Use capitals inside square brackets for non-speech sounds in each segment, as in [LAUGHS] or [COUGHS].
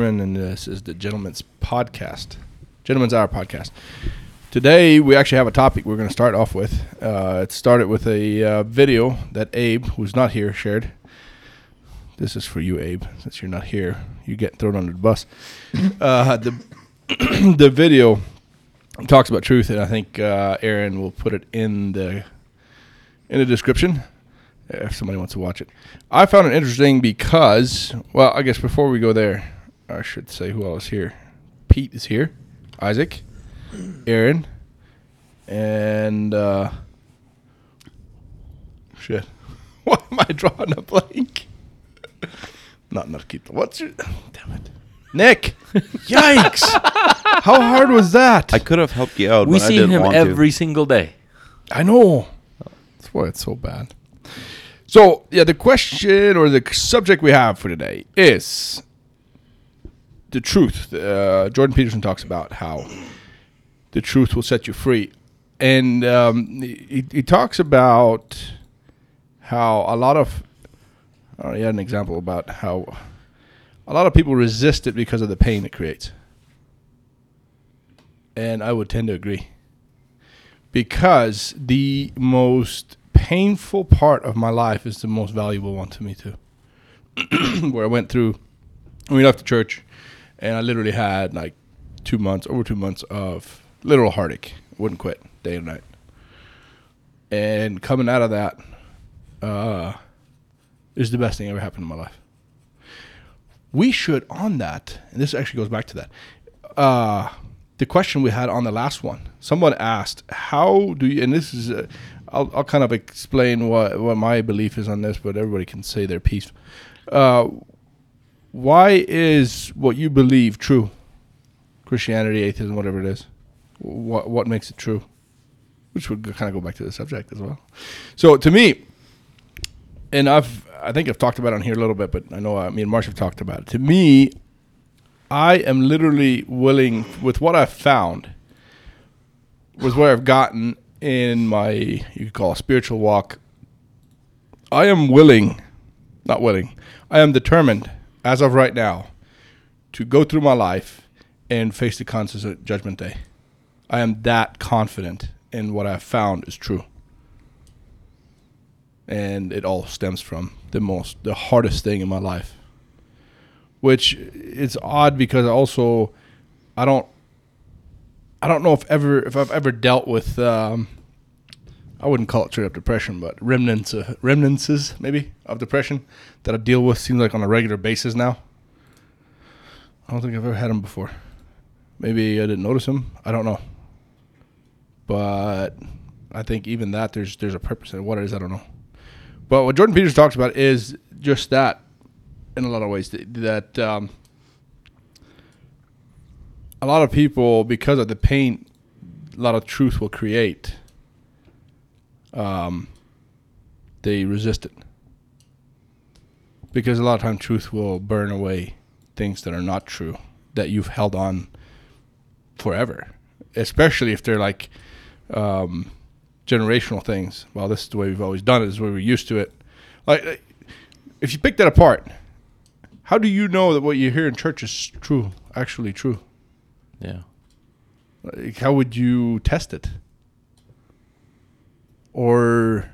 and this is the Gentleman's Podcast. Gentleman's Hour Podcast. Today, we actually have a topic we're going to start off with. Uh, it started with a uh, video that Abe, who's not here, shared. This is for you, Abe, since you're not here. You get thrown under the bus. [LAUGHS] uh, the [CLEARS THROAT] the video talks about truth, and I think uh, Aaron will put it in the in the description if somebody wants to watch it. I found it interesting because, well, I guess before we go there, I should say who else here. Pete is here, Isaac, [CLEARS THROAT] Aaron, and uh, shit. [LAUGHS] Why am I drawing a blank? [LAUGHS] Not enough. Keep. What's your? [SIGHS] Damn it, Nick! [LAUGHS] Yikes! How hard was that? I could have helped you out. We but I see didn't him want every single day. I know. That's why it's so bad. So, yeah, the question or the subject we have for today is the truth. Uh, Jordan Peterson talks about how the truth will set you free. And um, he, he talks about how a lot of, uh, he had an example about how a lot of people resist it because of the pain it creates. And I would tend to agree because the most painful part of my life is the most valuable one to me too. [CLEARS THROAT] Where I went through, we left the church, and I literally had like two months, over two months of literal heartache. Wouldn't quit day and night. And coming out of that, uh, is the best thing ever happened in my life. We should on that, and this actually goes back to that. Uh, the question we had on the last one. Someone asked, "How do you?" And this is, uh, I'll, I'll kind of explain what what my belief is on this, but everybody can say their piece. Uh, why is what you believe true? Christianity, atheism, whatever it is. What what makes it true? Which would kind of go back to the subject as well. So to me, and I've I think I've talked about it on here a little bit, but I know uh, me and Marsh have talked about it. To me, I am literally willing, with what I've found, with where I've gotten in my, you could call it spiritual walk, I am willing, not willing, I am determined, as of right now, to go through my life and face the consequences of Judgment Day. I am that confident in what I've found is true. And it all stems from the most, the hardest thing in my life which is odd because also I don't I don't know if ever if I've ever dealt with um, I wouldn't call it straight up depression, but remnants uh, remnants maybe of depression that I deal with seems like on a regular basis now. I don't think I've ever had them before. Maybe I didn't notice them. I don't know. But I think even that there's there's a purpose in. What it is, I don't know. But what Jordan Peters talks about is just that in a lot of ways that, that um, a lot of people because of the pain a lot of truth will create um, they resist it because a lot of time truth will burn away things that are not true that you've held on forever especially if they're like um, generational things well this is the way we've always done it this is the way we're used to it like if you pick that apart how do you know that what you hear in church is true, actually true? Yeah. Like, how would you test it? Or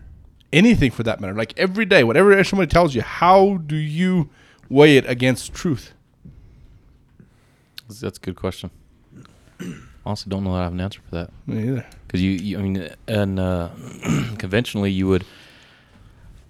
anything for that matter. Like every day, whatever somebody tells you, how do you weigh it against truth? That's a good question. Honestly, don't know that I have an answer for that. Me either. Because you, you, I mean, and uh, [CLEARS THROAT] conventionally, you would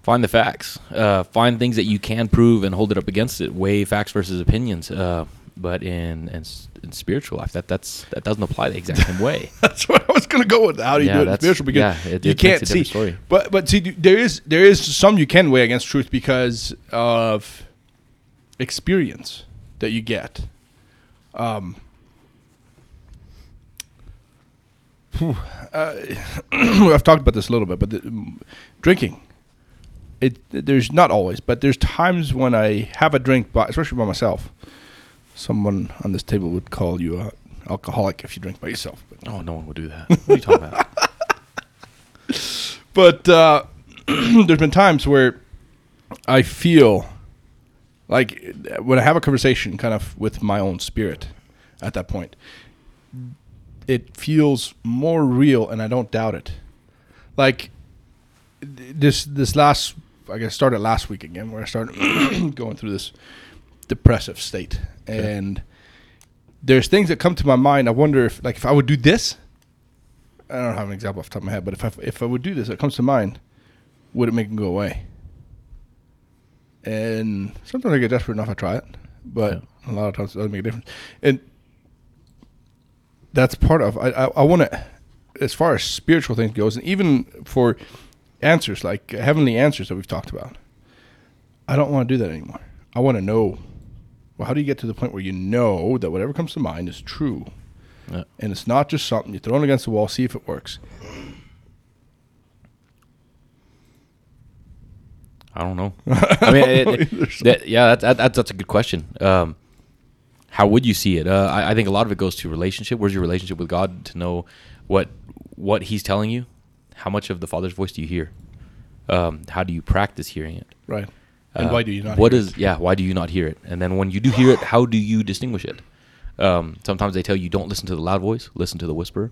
find the facts, uh, find things that you can prove, and hold it up against it. Weigh facts versus opinions. Uh, but in, in in spiritual life, that that's that doesn't apply the exact same way. [LAUGHS] that's what I was going to go with. How do you Yeah, do it in spiritual? Because yeah, it- you it can't see. story. But but see, there is there is some you can weigh against truth because of experience that you get. Um. uh, [CLEARS THROAT] I've talked about this a little bit, but the, mm, drinking. It there's not always, but there's times when I have a drink, by, especially by myself. Someone on this table would call you a alcoholic if you drink by yourself. But Oh, no one would do that. What are you talking about? [LAUGHS] but uh, [CLEARS THROAT] there's been times where I feel Like uh, when I have a conversation, kind of with my own spirit, at that point, it feels more real, and I don't doubt it. Like this this last, I guess, started last week again, where I started [CLEARS THROAT] going through this depressive state, and there's things that come to my mind. I wonder if, like, if I would do this. I don't have an example off the top of my head, but if I if I would do this, it comes to mind. Would it make them go away? And sometimes I get desperate enough, I try it, but a lot of times it doesn't make a difference. And that's part of. I I, I want to, as far as spiritual things goes, and even for answers like heavenly answers that we've talked about. I don't want to do that anymore. I want to know. Well, how do you get to the point where you know that whatever comes to mind is true, Yeah. and it's not just something you throw it against the wall, see if it works. I don't know. I mean, it, [LAUGHS] that, yeah, that's, that's that's a good question. Um, how would you see it? Uh, I, I think a lot of it goes to relationship. Where's your relationship with God to know what what He's telling you? How much of the Father's voice do you hear? Um, how do you practice hearing it? right. And Uh, why do you not? What hear is it? yeah? Why do you not hear it? And then when you do hear it, how do you distinguish it? Um, sometimes they tell you don't listen to the loud voice, listen to the whisper.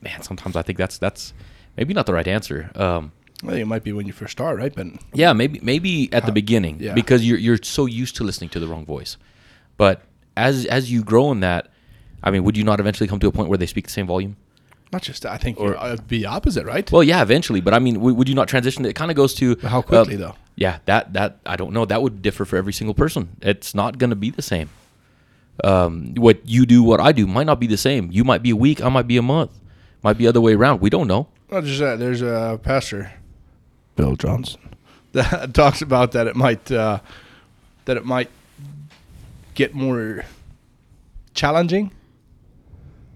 Man, sometimes I think that's that's maybe not the right answer. Um, think it might be when you first start, right? But yeah, maybe maybe at the beginning yeah. because you're you're so used to listening to the wrong voice. But as as you grow in that, I mean, would you not eventually come to a point where they speak the same volume? Not just. I think Or- or uh, be opposite, right? Well, yeah, eventually. But I mean, w- would you not transition? It kind of goes to But how quickly, though? Yeah, that that I don't know. That would differ for every single person. It's not going to be the same. Um, what you do, what I do, might not be the same. You might be a week. I might be a month. Might be other way around. We don't know. Not just that. There's a pastor, Bill Johnson, [LAUGHS] that talks about that it might uh, that it might get more challenging.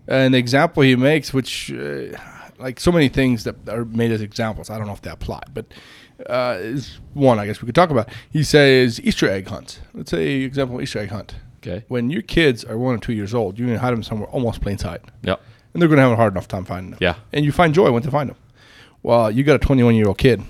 An example he makes, which uh, like so many things that are made as examples, I don't know if they apply, but uh, is one I guess we could talk about. He says Easter egg hunt. Let's say example Easter egg hunt. Okay. When your kids are one or two years old, you're gonna hide them somewhere almost plain sight Yep. and they're going to have a hard enough time finding them. Yeah. And you find joy when you find them. Well, you got a 21 year old kid.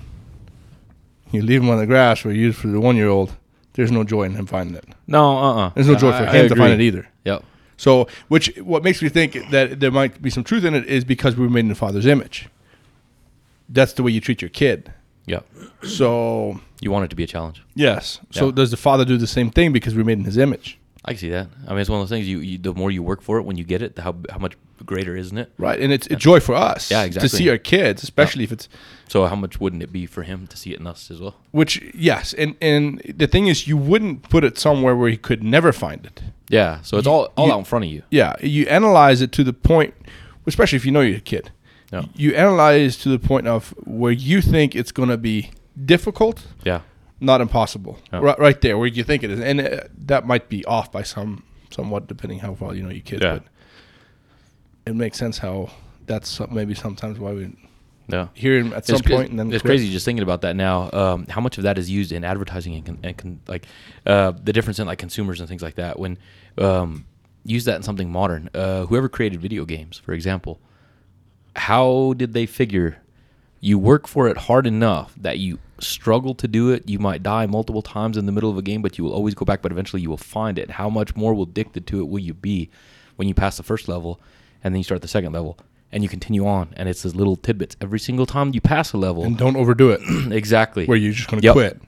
You leave him on the grass where you use for the one year old. There's no joy in him finding it. No. Uh. uh There's no joy for him to find it either. Yep. So, which what makes me think that there might be some truth in it is because we were made in the Father's image. That's the way you treat your kid. Yeah. So, You want it to be a challenge. yes. So Yeah. does the Father do the same thing because we're made in His image? I can see that. I mean, it's one of those things. You, you the more you work for it, when you get it, the how how much greater, isn't it? Right, and it's a joy for us. Yeah, exactly. To see our kids, especially if it's So how much wouldn't it be for him to see it in us as well? Which yes, and and the thing is, you wouldn't put it somewhere where he could never find it. Yeah. So it's all all you- out in front of you. Yeah, you analyze it to the point, especially if you know you're a kid. Yeah. You analyze to the point of where you think it's going to be difficult, Yeah. Not impossible. Yeah. Right, right there where you think it is, and uh, that might be off by some somewhat depending how well you know your kids. Yeah. But it makes sense how that's maybe sometimes why we Yeah. hear him at some it's, cra- point and then it's quit. crazy just thinking about that now. Um, how much of that is used in advertising and, con- and con- like uh, the difference in like consumers and things like that. When um, use that in something modern. Uh, whoever created video games, for example, how did they figure you work for it hard enough that you struggle to do it? You might die multiple times in the middle of a game, but you will always go back. But eventually, you will find it. How much more will addicted to it will you be when you pass the first level and then you start the second level? And you continue on, and it's those little tidbits every single time you pass a level. and don't overdo it, [CLEARS THROAT] exactly. where you're just going to Yep. quit.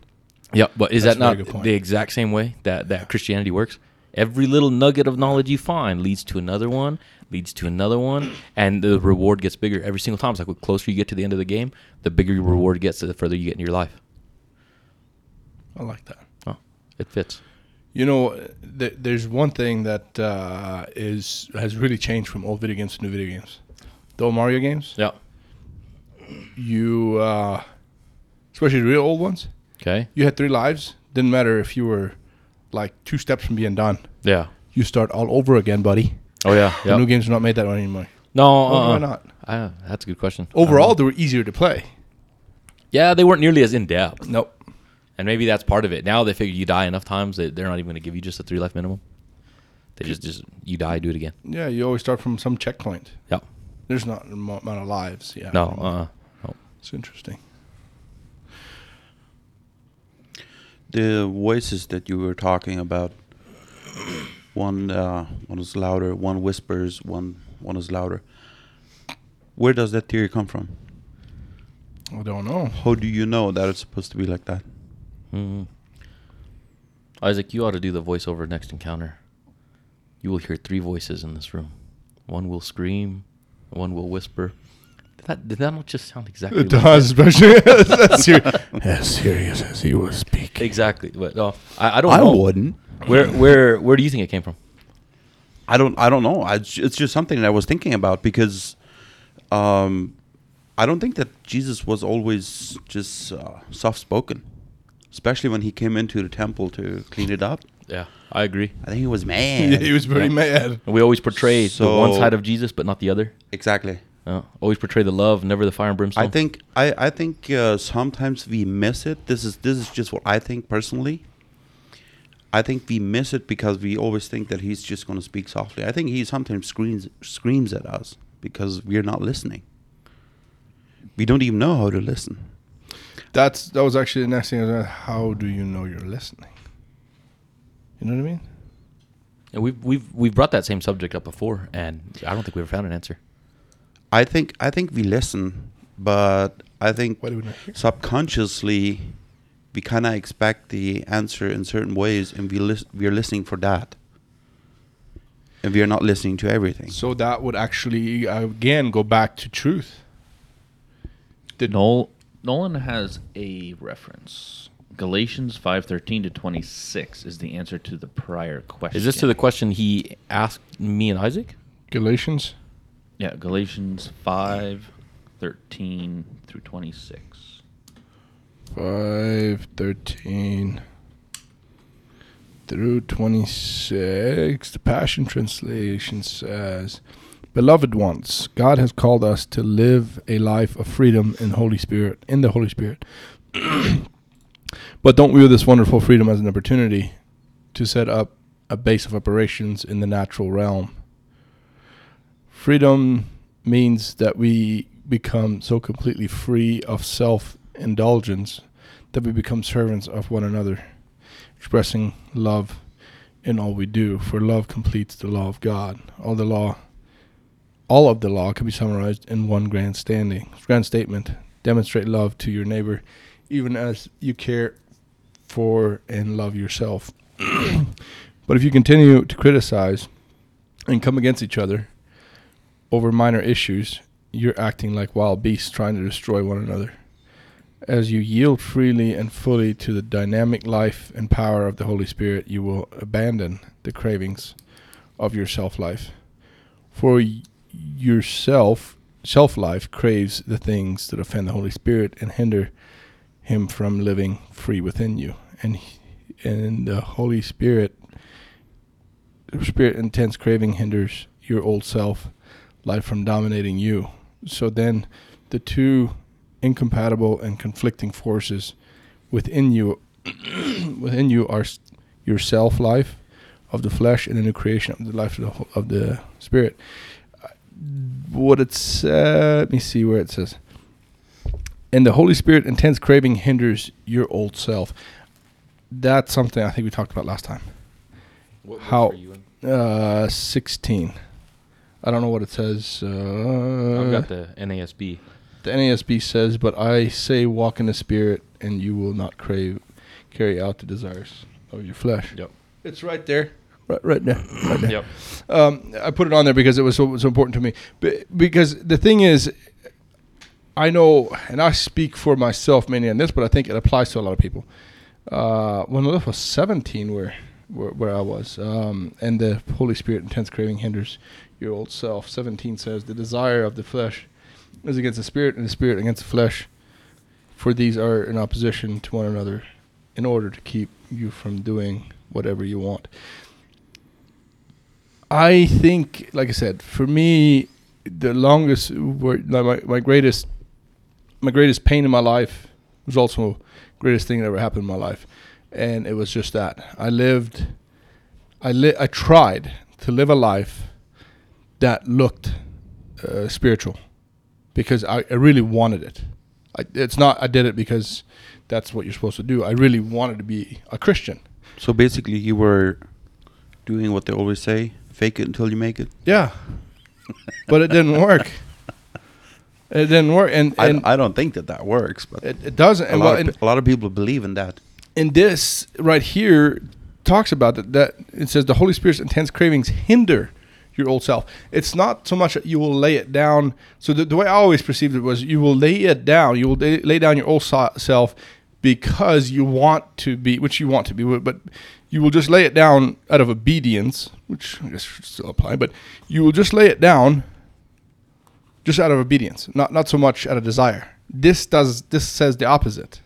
Yep, but is That's that not the exact same way that, that Christianity works? Every little nugget of knowledge you find leads to another one, leads to another one, and the reward gets bigger every single time. It's like the closer you get to the end of the game, the bigger your reward gets, the further you get in your life. I like that. Oh, it fits. You know, th- there's one thing that uh, is has really changed from old video games to new video games. The old Mario games, Yeah. you, uh, especially the real old ones, Okay. you had three lives. Didn't matter if you were like two steps from being done. Yeah. You start all over again, buddy. Oh yeah. The new games are not made that way anymore. No. Well, Uh-uh. why not? I, that's a good question. Overall, Um, they were easier to play. yeah, they weren't nearly as in depth, Nope. and maybe that's part of it. Now they figure you die enough times that they're not even going to give you just a three life minimum. They just just you die, do it again. Yeah, you always start from some checkpoint. Yep. There's not amount of lives. Yeah. No. Uh. uh It's interesting. The voices that you were talking about, one uh, one is louder, one whispers, one one is louder. Where does that theory come from? I don't know. How do you know that it's supposed to be like that? Mhm. Isaac, you ought to do the voiceover next encounter. You will hear three voices in this room. One will scream, one will whisper. Did that, did that not just sound exactly It like does, especially as, serious, as serious as he was speaking. Exactly. But no, I, I don't I know. wouldn't. Where where where do you think it came from? I don't. I don't know. I, it's just something that I was thinking about because, um, I don't think that Jesus was always just uh, soft spoken, especially when he came into the temple to clean it up. Yeah, I agree. I think he was [LAUGHS] mad. Yeah, mad. he was very Yeah. mad. We always portray the one side of Jesus, but not the other. exactly. Uh, always portray the love, never the fire and brimstone. I think. I. I think uh, sometimes we miss it. This is. This is just what I think personally. I think we miss it because we always think that he's just going to speak softly. I think he sometimes screams screams at us because we're not listening. We don't even know how to listen. That's that was actually the next thing. I was like, How do you know you're listening? You know what I mean? And we've we've we've brought that same subject up before, and I don't think we ever found an answer. I think I think we listen, but I think Why do we not subconsciously we kind of expect the answer in certain ways, and we lis- we are listening for that, and we are not listening to everything. So that would actually again go back to truth. Did Noel, Nolan has a reference. Galatians five thirteen to twenty six is the answer to the prior question. Is this to the question he asked me and Isaac? Galatians? Yeah, Galatians five thirteen through twenty six. Five thirteen through twenty six. The Passion Translation says, "Beloved ones, God has called us to live a life of freedom in Holy Spirit, in the Holy Spirit. [CLEARS THROAT] but don't view this wonderful freedom as an opportunity to set up a base of operations in the natural realm. Freedom means that we become so completely free of self indulgence that we become servants of one another, expressing love in all we do. For love completes the law of God. All the law, all of the law can be summarized in one grand standing, grand statement: demonstrate love to your neighbor, even as you care for and love yourself. [CLEARS THROAT] but if you continue to criticize and come against each other over minor issues, you're acting like wild beasts trying to destroy one another. As you yield freely and fully to the dynamic life and power of the Holy Spirit, you will abandon the cravings of your self life. For yourself, self life craves the things that offend the Holy Spirit and hinder him from living free within you. And, and the Holy Spirit, Spirit intense craving hinders your old self life from dominating you. So then the two incompatible and conflicting forces within you [COUGHS] within you are your self life of the flesh and the new creation of the life of the, of the spirit. Uh, What it's uh, let me see where it says. And the Holy Spirit intense craving hinders your old self. That's something I think we talked about last time. What, How- Uh, sixteen. I don't know what it says. Uh, I've got the NASB. the NASB says, "But I say, walk in the Spirit, and you will not crave, carry out the desires of your flesh." Yep. It's right there, right, right there, right there. Yep. Um, I put it on there because it was so, so important to me. Be- because the thing is, I know, and I speak for myself mainly on this, but I think it applies to a lot of people. Uh, when Lilith was 17, where where, where I was, um, and the Holy Spirit intense craving hinders your old self. 17 says, "The desire of the flesh is against the spirit, and the spirit against the flesh. For these are in opposition to one another, in order to keep you from doing whatever you want." I think, like I said, for me, the longest, wor- like my, my greatest, my greatest pain in my life was also greatest thing that ever happened in my life, and it was just that I lived, I li- I tried to live a life that looked uh, spiritual, because I, I really wanted it. I, it's not I did it because that's what you're supposed to do. I really wanted to be a Christian. So basically, you were doing what they always say: fake it until you make it. Yeah, [LAUGHS] but it didn't work. It didn't work, and I, and I don't think that that works, but it, it doesn't. a lot, well, pe- a lot of people believe in that. And this right here talks about that, that it says the Holy Spirit's intense cravings hinder your old self. It's not so much that you will lay it down. So the, the way I always perceived it was you will lay it down. You will lay, lay down your old so- self because you want to be, which you want to be, but you will just lay it down out of obedience, which I guess should still apply, but you will just lay it down just out of obedience, not not so much out of desire. This does this says the opposite.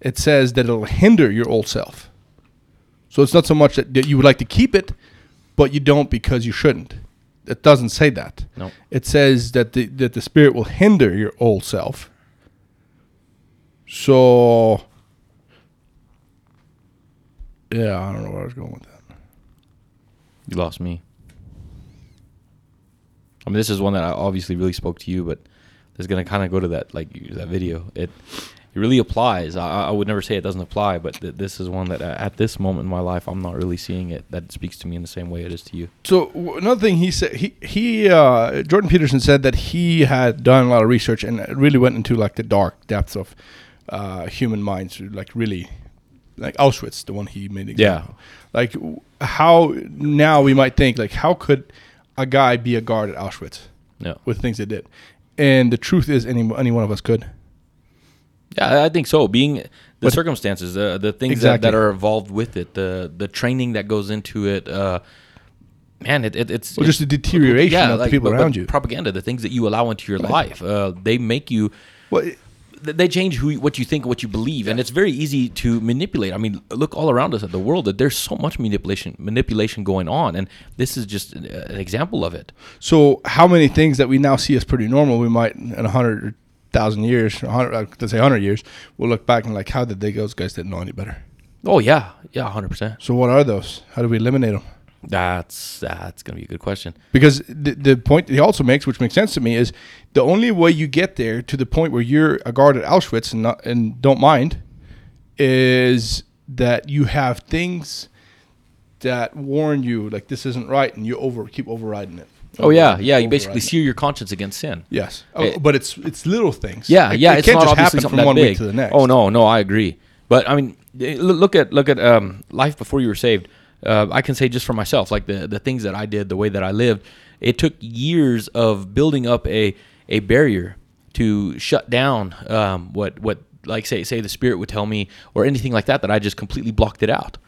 It says that it'll hinder your old self. So it's not so much that, that you would like to keep it, but you don't because you shouldn't. It doesn't say that. No. It says that the that the spirit will hinder your old self. So yeah, I don't know where I was going with that. You lost me. I mean, this is one that I obviously really spoke to you, but it's gonna kind of go to that like that video. It it really applies. I, I would never say it doesn't apply, but th- this is one that uh, at this moment in my life, I'm not really seeing it. That speaks to me in the same way it is to you. So w- another thing he said, he he uh, Jordan Peterson said that he had done a lot of research and it really went into like the dark depths of uh, human minds, like really, like Auschwitz, the one he made. Example. like w- how now we might think like how could a guy be a guard at Auschwitz No. with things they did, and the truth is any any one of us could. Yeah, I- think so. Being the But- circumstances, the the things Exactly. that, that are involved with it, the the training that goes into it, uh, man, it, it it's Well, just the deterioration of the people but- around but you. Propaganda, the things that you allow into your life, uh, they make you. Well, it- They change who, what you think, what you believe, and it's very easy to manipulate. I mean, look all around us at the world that there's so much manipulation, manipulation going on, and this is just an, an example of it. So how many things that we now see as pretty normal, we might in a hundred thousand years, let's say hundred years, we'll look back and like, how did they? Those guys didn't know any better. Oh yeah, yeah, hundred percent. So what are those? How do we eliminate them? That's that's gonna be a good question. Because the, the point he also makes, which makes sense to me, is the only way you get there to the point where you're a guard at Auschwitz and not, and don't mind, is that you have things that warn you like this isn't right, and you over keep overriding it. Oh yeah, yeah. You basically Overriding sear your conscience against sin. Yes, oh, Eh, but it's it's little things. Yeah, It- yeah. It it's can't not just happen from one big. week to the next. Oh no, no, I agree. But I mean, eh, look at look at um, life before you were saved. Uh, I can say just for myself, like the the things that I did, the way that I lived, it took years of building up a a barrier to shut down um, what what like say say the spirit would tell me or anything like that that I just completely blocked it out.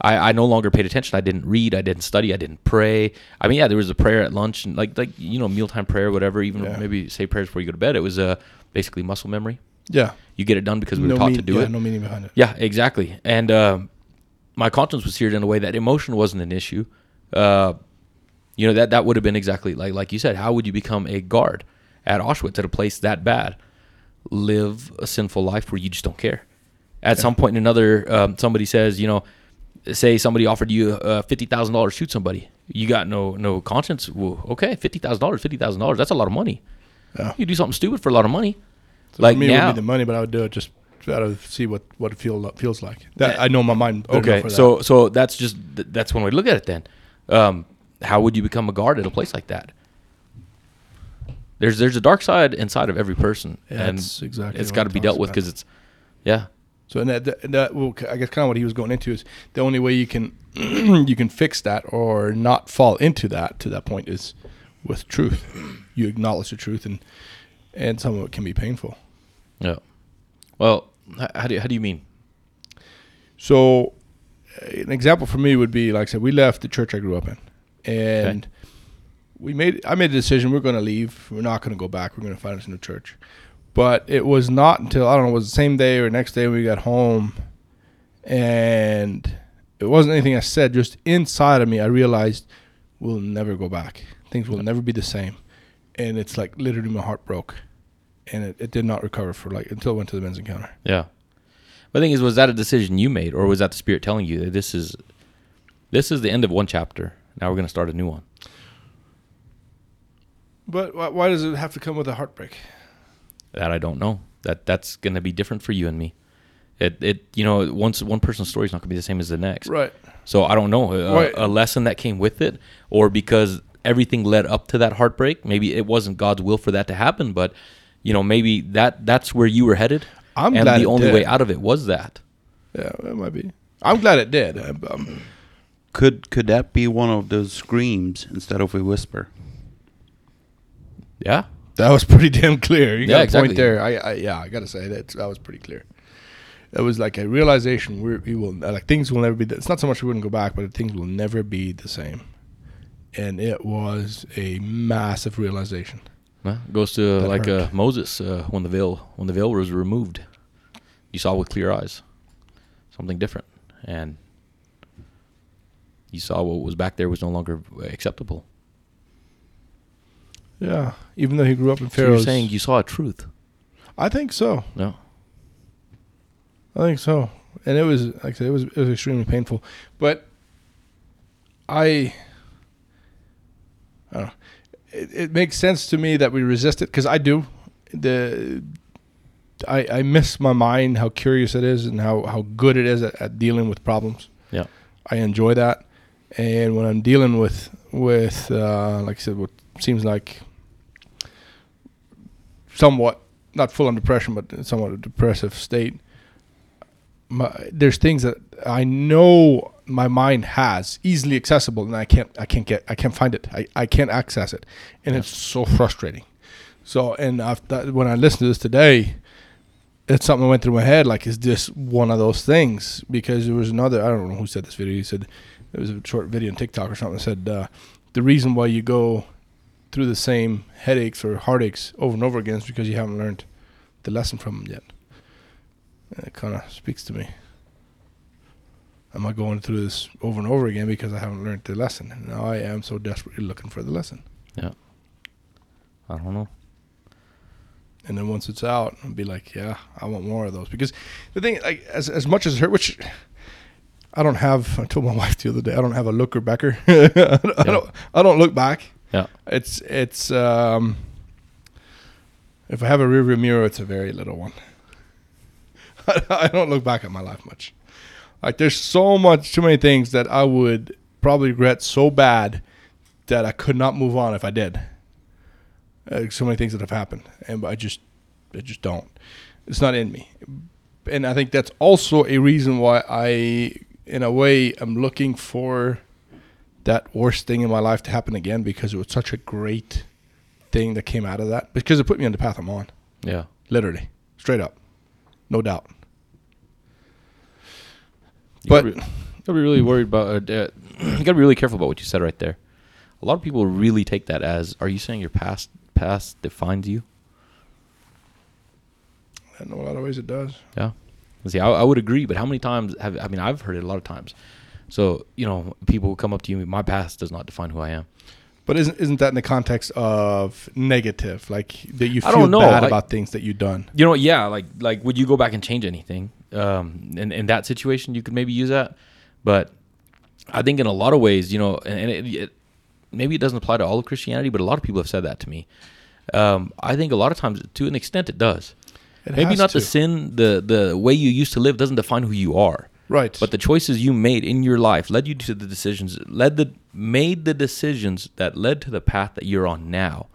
I, I no longer paid attention. I didn't read. I didn't study. I didn't pray. I mean, yeah, there was a prayer at lunch and like like you know mealtime prayer, whatever. Even Yeah. maybe say prayers before you go to bed. It was uh, basically muscle memory. Yeah, You get it done because we no were taught mean- to do yeah, it. No meaning behind it. Yeah, exactly. And um, my conscience was seared in a way that emotion wasn't an issue. Uh, you know that that would have been exactly like like you said. How would you become a guard at Auschwitz at a place that bad? Live a sinful life where you just don't care. At some point in another, um, somebody says, you know, say somebody offered you uh, fifty thousand dollars, shoot somebody. You got no no conscience. Well, okay, fifty thousand dollars, fifty thousand dollars. That's a lot of money. Yeah. You do something stupid for a lot of money. So like for me, it would be the money, but I would do it just out of see what what it feel feels like. That I know my mind. Okay, for that. so so that's just that's one way to look at it. Then, um, how would you become a guard at a place like that? There's there's a dark side inside of every person, Yeah, and that's exactly it's got to be dealt with because it's, yeah, So and that, that, that well, I guess kind of what he was going into is the only way you can [CLEARS THROAT] you can fix that or not fall into that to that point is with truth. You acknowledge the truth, and and some of it can be painful. yeah. Well, how do you, how do you mean? So uh, an example for me would be like I said, we left the church I grew up in, and we made I made a decision we're going to leave. We're not going to go back. We're going to find us a new church. But it was not until I don't know, it was the same day or next day we got home, and it wasn't anything I said. Just inside of me, I realized we'll never go back. Things will never be the same, and it's like literally my heart broke, and it, it did not recover for like until I went to the men's encounter. Yeah. But the thing is, was that a decision you made, or was that the spirit telling you that this is this is the end of one chapter? Now we're going to start a new one. But why does it have to come with a heartbreak? That I don't know. That that's going to be different for you and me. It it you know once one person's story is not going to be the same as the next. Right. So I don't know a, Right. a lesson that came with it, or because everything led up to that heartbreak. Maybe it wasn't God's will for that to happen, but you know maybe that that's where you were headed. I'm and glad the it only did. way out of it was that. Yeah, it might be. I'm glad it did. Um, um, Could could that be one of those screams instead of a whisper? Yeah. That was pretty [LAUGHS] damn clear. You Yeah, got a exactly. point there. I, I yeah, I gotta say that that was pretty clear. It was like a realization we we will like things will never be. The, it's not so much we wouldn't go back, but things will never be the same. And it was a massive realization. Well, it goes to like uh. Moses uh, when the veil when the veil was removed. You saw with clear eyes something different, and you saw what was back there was no longer acceptable. Yeah, even though he grew up in So you're Pharaoh's. saying you saw a truth? I think so. No. I think so. And it was like I said, it was it was extremely painful. But I I don't know. It, it makes sense to me that we resist it because I do. The I I miss my mind how curious it is and how, how good it is at, at dealing with problems. Yeah. I enjoy that. And when I'm dealing with with uh, like I said, what seems like somewhat not full on depression, but somewhat a depressive state. My, there's things that I know my mind has easily accessible, and I can't I can't get I can't find it. I, I can't access it, and it's so frustrating. So and I've, after, when I listened to this today, it's something that went through my head. Like, is this one of those things? Because there was another. I don't know who said this video. He said it was a short video on TikTok or something. That said uh, the reason why you go through the same headaches or heartaches over and over again because you haven't learned the lesson from them yet. And it kind of speaks to me. Am I going through this over and over again because I haven't learned the lesson? And now I am so desperately looking for the lesson. Yeah. I don't know. And then once it's out, I'll be like, yeah, I want more of those. Because the thing, like, as as much as it hurt, which I don't have. I told my [LAUGHS] wife the other day, I don't have a looker backer. [LAUGHS] I, I don't. I don't look back. Yeah. It's it's. um If I have a rearview mirror, it's a very little one. [LAUGHS] I don't look back at my life much. Like, there's so much, too many things that I would probably regret so bad that I could not move on if I did. So many things that have happened, and I just, I just don't. It's not in me, and I think that's also a reason why I, in a way, am looking for that worst thing in my life to happen again because it was such a great thing that came out of that because it put me on the path I'm on, Yeah. literally, straight up, no doubt. You But- gotta be, gotta be really worried about. Uh, uh, [CLEARS THROAT] you gotta be really careful about what you said right there. A lot of people really take that as, "Are you saying your past past defines you?" In a lot of ways it does. Yeah. See, I, I would agree, but how many times have I mean I've heard it a lot of times. So you know, people will come up to you. My past does not define who I am. But isn't isn't that in the context of negative, like that you feel bad like- about things that you've done? You know, yeah, like like would you go back and change anything? Um, in in that situation, you could maybe use that, but I think in a lot of ways, you know, and, it, it, maybe it doesn't apply to all of Christianity, but a lot of people have said that to me. Um, I think a lot of times, to an extent, it does. It maybe not to. the sin, the the way you used to live doesn't define who you are. Right? But the choices you made in your life led you to the decisions, led the made the decisions that led to the path that you're on now.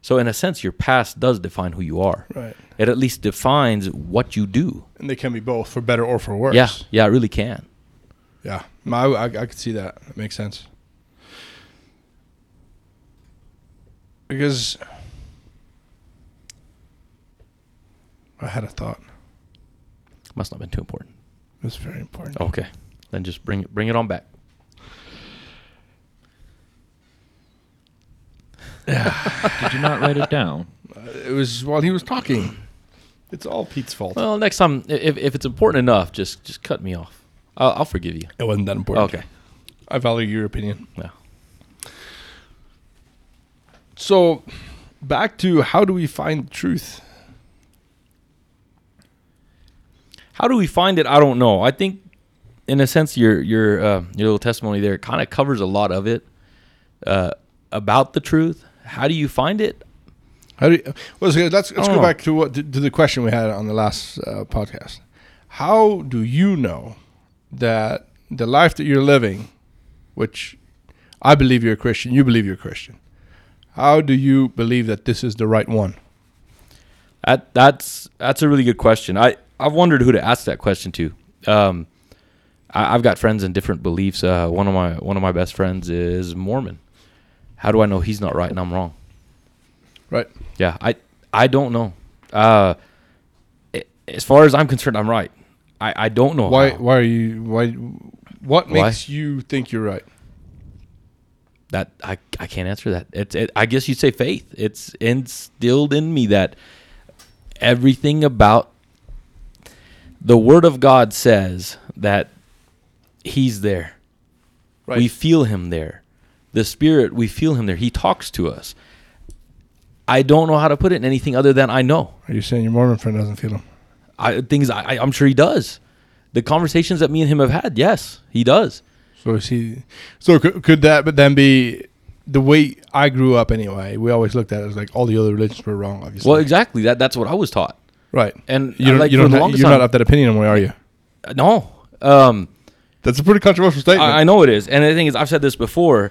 So in a sense, your past does define who you are. right, It at least defines what you do. and they can be both for better or for worse. Yeah, yeah, it really can. yeah. I, I, I could see that. That makes sense. Because I had a thought. Must not have been too important. It was very important. Okay, then just bring it, bring it on back. Yeah. [SIGHS] Did you not write it down? Uh, it was while he was talking. It's all Pete's fault. Well, next time, if, if it's important enough, just just cut me off. I'll, I'll forgive you. it wasn't that important. Okay. I value your opinion. Yeah. So, back to how do we find truth? How do we find it? I don't know. I think, in a sense, your your uh, your little testimony there kind of covers a lot of it uh, about the truth. How do you find it? How do you, well, let's let's, let's go know. back to what to, to the question we had on the last uh, podcast. how do you know that the life that you're living, which I believe you're a Christian, you believe you're a Christian. How do you believe that this is the right one? That that's that's a really good question. I I've wondered who to ask that question to. Um, I, I've got friends in different beliefs. Uh, one of my one of my best friends is Mormon. How do I know he's not right and I'm wrong? Right. Yeah, I I don't know. Uh, a- as far as I'm concerned, I'm right. I, I don't know Why how. why are you why what Why? makes you think you're right? that I, I can't answer that. It's it, I guess you'd say faith. It's instilled in me that everything about the Word of God says that He's there. Right. We feel Him there. The Spirit, we feel Him there. He talks to us. I don't know how to put it in anything other than I know. Are you saying your Mormon friend doesn't feel him? I things I, I- I'm sure he does. The conversations that me and him have had, yes, he does. So is he? So could, could that but then be the way I grew up anyway? We always looked at it as like all the other religions were wrong. Obviously, Well, exactly. That that's what I was taught. Right. And You don't, like you don't the longest you're time- not of that opinion anymore, are you? Uh, No. Um, That's a pretty controversial statement. I, I know it is, and the thing is, I've said this before,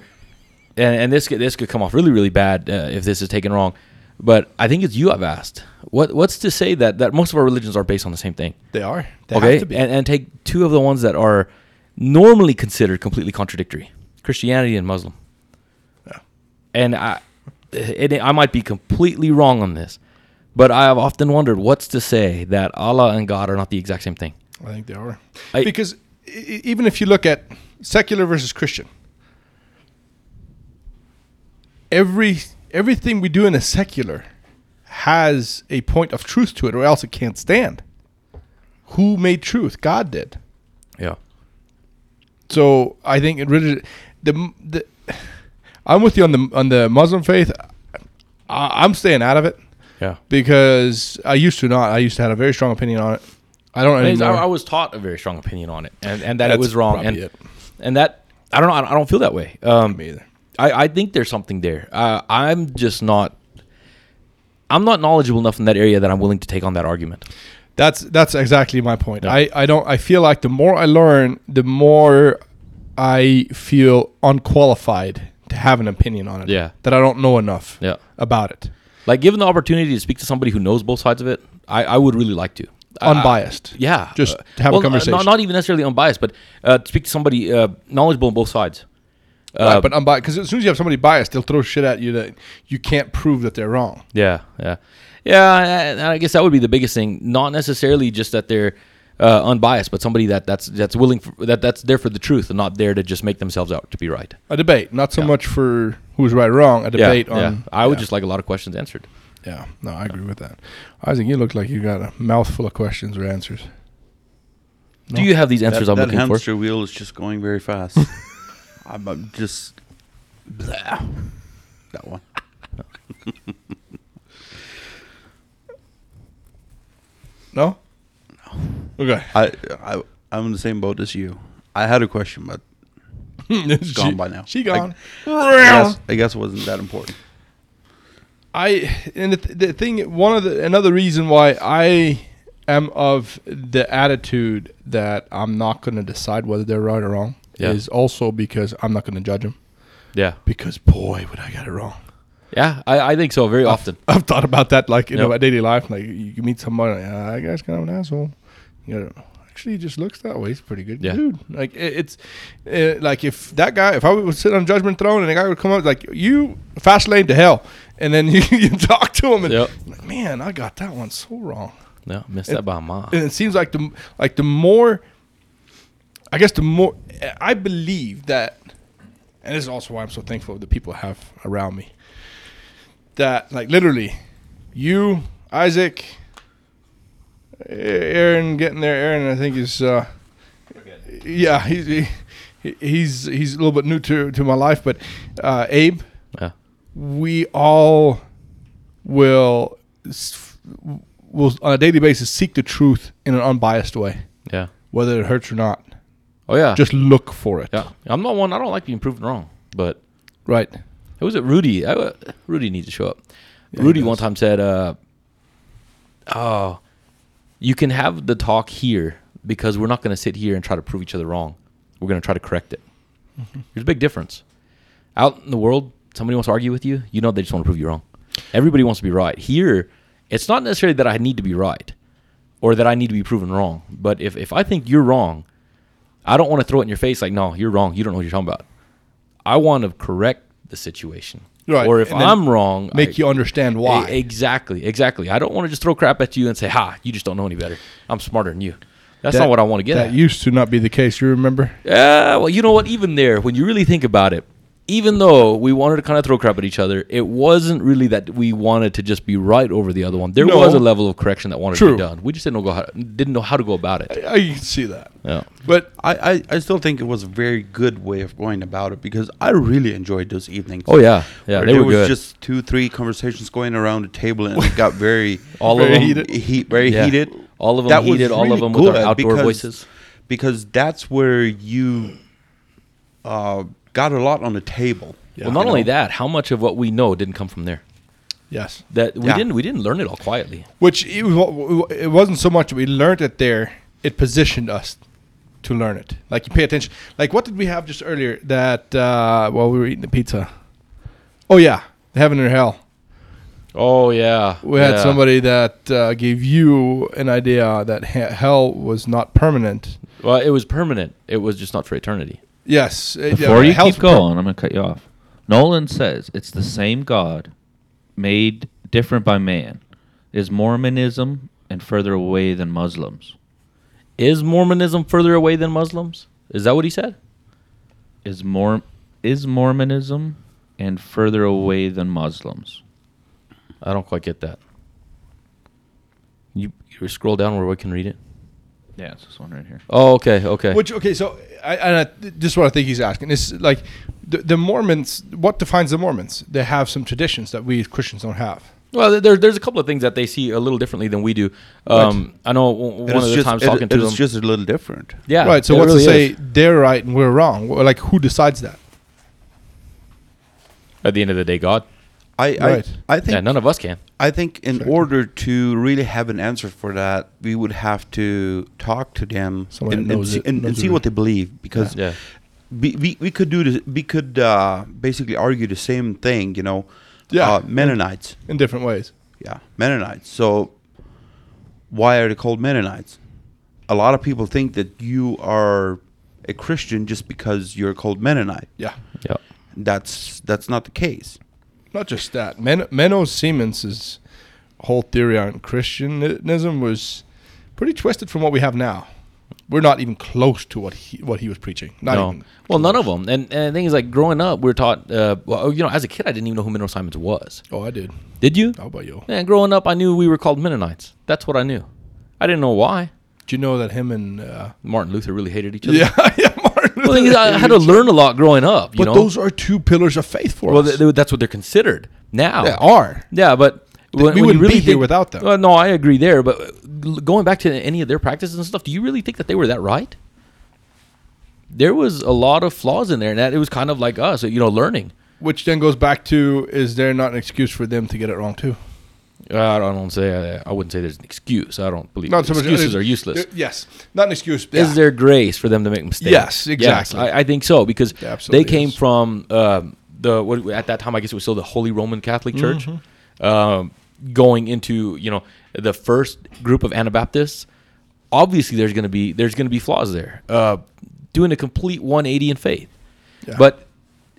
and, and this could, this could come off really really bad uh, if this is taken wrong. But I think it's you I've asked. What what's to say that that most of our religions are based on the same thing? they are. They okay, have to be. And, and take two of the ones that are normally considered completely contradictory: Christianity and Muslim. Yeah. And I, it, I might be completely wrong on this, but I have often wondered what's to say that Allah and God are not the exact same thing. I think they are. I- because even if you look at secular versus Christian, every everything we do in a secular has a point of truth to it, or else it can't stand. Who made truth? God did. Yeah. So I think it really the the I'm with you on the on the Muslim faith. I, I'm staying out of it Yeah. because I used to not. I used to have a very strong opinion on it. I don't I, anymore. I was taught a very strong opinion on it, and, and that it was wrong, and it. and that I don't know. I don't- I don't feel that way. Um, Me either. I, I think there's something there. Uh, I'm just not. I'm not knowledgeable enough in that area that I'm willing to take on that argument. That's that's exactly my point. Yeah. I, I don't I feel like the more I learn, the more I feel unqualified to have an opinion on it. Yeah. That I don't know enough Yeah. about it. Like given the opportunity to speak to somebody who knows both sides of it, I, I would really like to. I- Unbiased. yeah, Just Uh, have a conversation. Not, not even necessarily unbiased, but uh, speak to somebody uh, knowledgeable on both sides. Uh, Right, but unbiased because as soon as you have somebody biased, they'll throw shit at you that you can't prove that they're wrong. Yeah, yeah, yeah. I, I guess that would be the biggest thing. Not necessarily just that they're uh, unbiased, but somebody that that's that's willing for, that that's there for the truth and not there to just make themselves out to be right. A debate, not so Yeah. much for who's right or wrong. A debate yeah, on. yeah. I would yeah. just like a lot of questions answered. Yeah, no, I agree with that. Isaac, you look like you got a mouthful of questions or answers. No. Do you have these answers that, I'm that looking for? hamster wheel is just going very fast. [LAUGHS] I'm, I'm just blah. that one. No. No. Okay. I, I I'm in the same boat as you. I had a question, but [LAUGHS] it's gone by now. She gone. I guess, I guess it wasn't that important. I and the, the thing one of the another reason why I am of the attitude that I'm not going to decide whether they're right or wrong Yeah. is also because I'm not going to judge them Yeah, because boy would I get it wrong. yeah. I, I think so very often. [LAUGHS] I've thought about that like you know Yep. my daily life like you can meet somebody uh, that guy's kind of an asshole. You know, actually he just looks that way. He's a pretty good Yeah. dude. Like it, it's uh, like if that guy if I would sit on judgment throne and the guy would come up like you fast lane to hell and then [LAUGHS] you, you talk to him and Yep. like man I got that one so wrong. No, missed It- that by a mile. and it seems like the like the more I guess the more I believe that and this is also why I'm so thankful the people I have around me that like literally you Isaac Aaron getting there Aaron I think is uh yeah he's he, he's he's a little bit new to to my life but uh Abe Yeah, we all will will on a daily basis seek the truth in an unbiased way, yeah. whether it hurts or not. Oh yeah, Just look for it. yeah. I'm not one. I don't like being proven wrong, but Right. Who was it? Rudy. I, Rudy needs to show up. Yeah, Rudy one time said, uh, "Oh, you can have the talk here because we're not going to sit here and try to prove each other wrong. We're going to try to correct it. Mm-hmm. There's a big difference. Out in the world, somebody wants to argue with you, you know they just want to prove you wrong. Everybody wants to be right. Here, it's not necessarily that I need to be right or that I need to be proven wrong. But if, if I think you're wrong, I don't want to throw it in your face like, no, you're wrong. You don't know what you're talking about. I want to correct the situation. Right, Or if I'm wrong, Make I- you understand why. Exactly, exactly. I don't want to just throw crap at you and say, "Ha, you just don't know any better. I'm smarter than you." That's That- not what I want to get that at. used to not be the case. You remember? Yeah, well, you know what? Even there, when you really think about it, even though we wanted to kind of throw crap at each other, it wasn't really that we wanted to just be right over the other one. There No. was a level of correction that wanted to True. be done. We just didn't know go how, didn't know how to go about it. I, I can see that. Yeah. But I, I, I still think it was a very good way of going about it because I really enjoyed those evenings. Oh yeah, yeah, Where they there were was good. just two, three conversations going around the table, and it got very, [LAUGHS] all Very of them, heated. heat, very Yeah. heated. all of them heated, all of them with our outdoor because- voices. because that's where you uh, got a lot on the table. Yeah. well, not only know? that, how much of what we know didn't come from there? yes, That we Yeah. didn't we didn't learn it all quietly. which it, wa- it wasn't so much we learned it there; it positioned us to learn it. Like you pay attention. Like what did we have just earlier? That uh, while we were eating the pizza. Oh yeah, heaven or hell. Oh yeah, We had yeah. somebody that uh, gave you an idea that hell was not permanent. Well, it was permanent. It was just not for eternity. Yes. uh, Before yeah, you hell's keep per- going, I'm going to cut you off. Nolan says it's the same God made different by man. Is Mormonism and further away than Muslims? Is Mormonism further away than Muslims? Is that what he said? Is Mor- is Mormonism and further away than Muslims? I don't quite get that. You, you scroll down where we can read it. Yeah, it's this one right here. Oh, okay, okay. Which okay, so I, and I, this is what I think he's asking. Is like the, the Mormons. What defines the Mormons? They have some traditions that we Christians don't have. well, there, there's a couple of things that they see a little differently than we do. Um, I know one It of the just, times talking it to is them. just a little different. yeah, right. So it what's really to say is. they're right and we're wrong? Like who decides that? At the end of the day, God. I, Right. I, I think Yeah, none of us can. I think in Exactly. order to really have an answer for that, we would have to talk to them Someone and, and see, it- and, and see what they believe because Yeah. we, we, we could do this, we could uh, basically argue the same thing, you know. Yeah. Uh, Mennonites. In different ways. Yeah, Mennonites. So why are they called Mennonites? A lot of people think that you are a Christian just because you're called Mennonite. Yeah. Yeah. That's that's not the case. Not just that. Men- Menno Simons' whole theory on Christianism was pretty twisted from what we have now. We're not even close to what he what he was preaching. Not no. even. Well, none of them. And, and the thing is, like, growing up, we are taught, uh, well, you know, as a kid, I didn't even know who Menno Simons was. Oh, I did. Did you? How about you? And growing up, I knew we were called Mennonites. That's what I knew. I didn't know why. Do you know that him and uh, Martin Luther really hated each other. yeah, [LAUGHS] yeah, Martin. Well, thing I had to learn a lot growing up. You But know? those are two pillars of faith for well, us. th- that's what they're considered now. they are. Yeah, but we when, when wouldn't really be here think- without them. Well, no, I agree there. But uh, going back to any of their practices and stuff, do you really think that they were that right? There was a lot of flaws in there, and that it was kind of like us, you know, learning. Which then goes back to: Is there not an excuse for them to get it wrong too? I don't say I, I wouldn't say there's an excuse. I don't believe Not so much- excuses uh, are useless. Uh, yes, not an excuse. Is yeah. there grace for them to make mistakes? Yes, exactly. I, I think so because they came is. from um, the what, at that time. I guess it was still the Holy Roman Catholic Church, Mm-hmm. um, going into you know the first group of Anabaptists. Obviously, there's going to be there's going to be flaws there. Uh, doing a complete 180 in faith, Yeah. but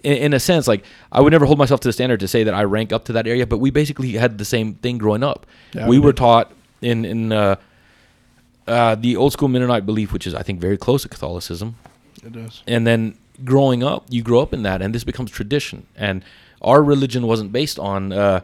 in, in a sense, like I would never hold myself to the standard to say that I rank up to that area. But we basically had the same thing growing up. Yeah, we we were taught in in uh, uh, the old school Mennonite belief, which is I think very close to Catholicism. It does. And then growing up, you grow up in that, and this becomes tradition. And our religion wasn't based on. Uh,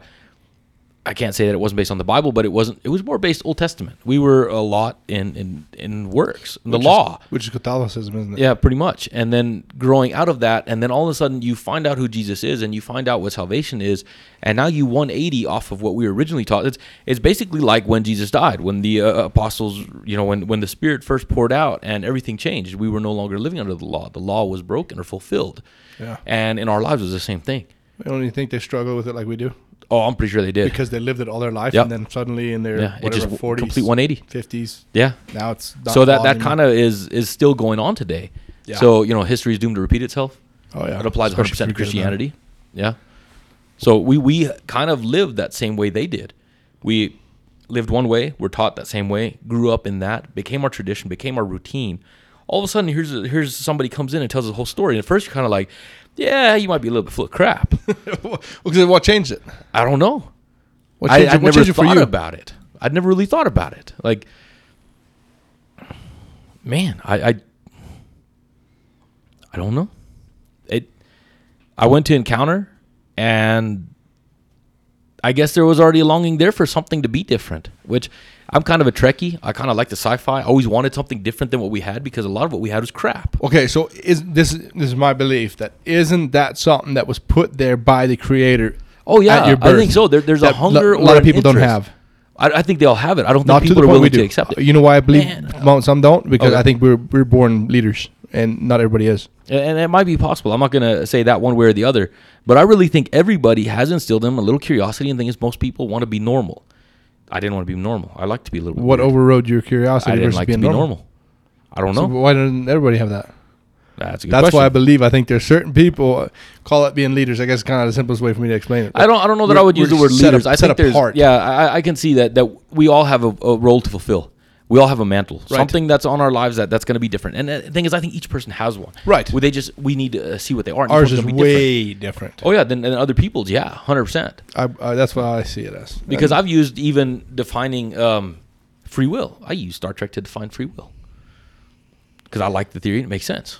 I can't say that it wasn't based on the Bible, but it wasn't. It was more based Old Testament. We were a lot in in in works, in the is- law. which is Catholicism, isn't it? Yeah, pretty much. And then growing out of that, and then all of a sudden you find out who Jesus is, and you find out what salvation is, and now you 180 off of what we were originally taught. It's it's basically like when Jesus died, when the uh, apostles, you know, when when the Spirit first poured out, and everything changed. We were no longer living under the law. The law was broken or fulfilled. Yeah. And in our lives, it was the same thing. I don't even think they struggle with it like we do. Oh, I'm pretty sure they did. because they lived it all their life, Yep. and then suddenly in their yeah, it whatever just forties, complete 180. fifties, Yeah. now it's so that that kind of is is still going on today. Yeah. So you know, history is doomed to repeat itself. oh yeah, It applies 100% to if you get it done. Christianity. Yeah. So we we kind of lived that same way they did. We lived one way, were taught that same way, grew up in that, became our tradition, became our routine. All of a sudden, here's here's somebody comes in and tells the whole story. And at first, you're kind of like, yeah, you might be a little bit full of crap. [LAUGHS] well, 'cause what changed it? I don't know. What I, changed, I'd it, what never changed thought you? about it. I'd never really thought about it. Like, man, I, I, I don't know. It. I went to encounter, and I guess there was already a longing there for something to be different. Which I'm kind of a Trekkie. I kind of like the sci-fi. I always wanted something different than what we had because a lot of what we had was crap. Okay, so is this this is my belief that isn't that something that was put there by the creator? Oh yeah, your I think so. There, there's a hunger. lo- a lot or of people don't have. I, I think they all have it. I don't Not think people are willing to accept it. You know why I believe Man. some don't because Okay. I think we're we're born leaders and not everybody is. And- it might be possible. I'm not going to say that one way or the other, but I really think everybody has instilled in them a little curiosity and things most people want to be normal. I didn't want to be normal. I like to be a little. bit What weird. overrode your curiosity I didn't versus like being to be normal? normal. I don't So know. why doesn't everybody have that? That's a good That's question. why I believe. I think there's certain people call it being leaders. I guess it's kind of the simplest way for me to explain it. I don't. I don't know that I would use the word leaders. up- I set think there's. apart. Yeah, I, I can see that that we all have a, a role to fulfill. We all have a mantle, Right. something that's on our lives that that's going to be different. And the thing is, I think each person has one. Right. Well, they just we need to uh, see what they are. and Ours is gonna different. way different. Oh yeah, than, than other people's. Yeah, hundred percent. I, I, that's what I see it as. Because I've used even defining um, free will. I use Star Trek to define free will because I like the theory. It makes sense.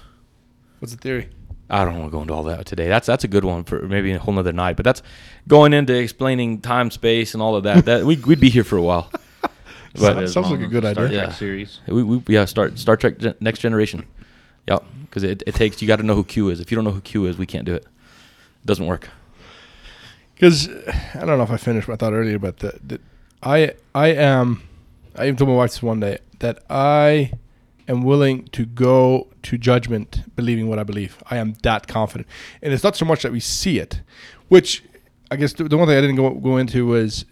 what's the theory? I don't want to go into all that today. That's that's a good one for maybe a whole nother night. But that's going into explaining time, space, and all of that. That [LAUGHS] we, we'd be here for a while. That But is- sounds like a good Star idea. Trek Yeah. series. we, we yeah start Star Trek Gen- Next Generation. Yep, because it, it takes you got to know who Q is. If you don't know who Q is, we can't do it. It doesn't work. Because I don't know if I finished my thought earlier, but the, the, I I am. I even told my wife this one day that I am willing to go to judgment believing what I believe. I am that confident, and it's not so much that we see it, which I guess the, the one thing I didn't go go into was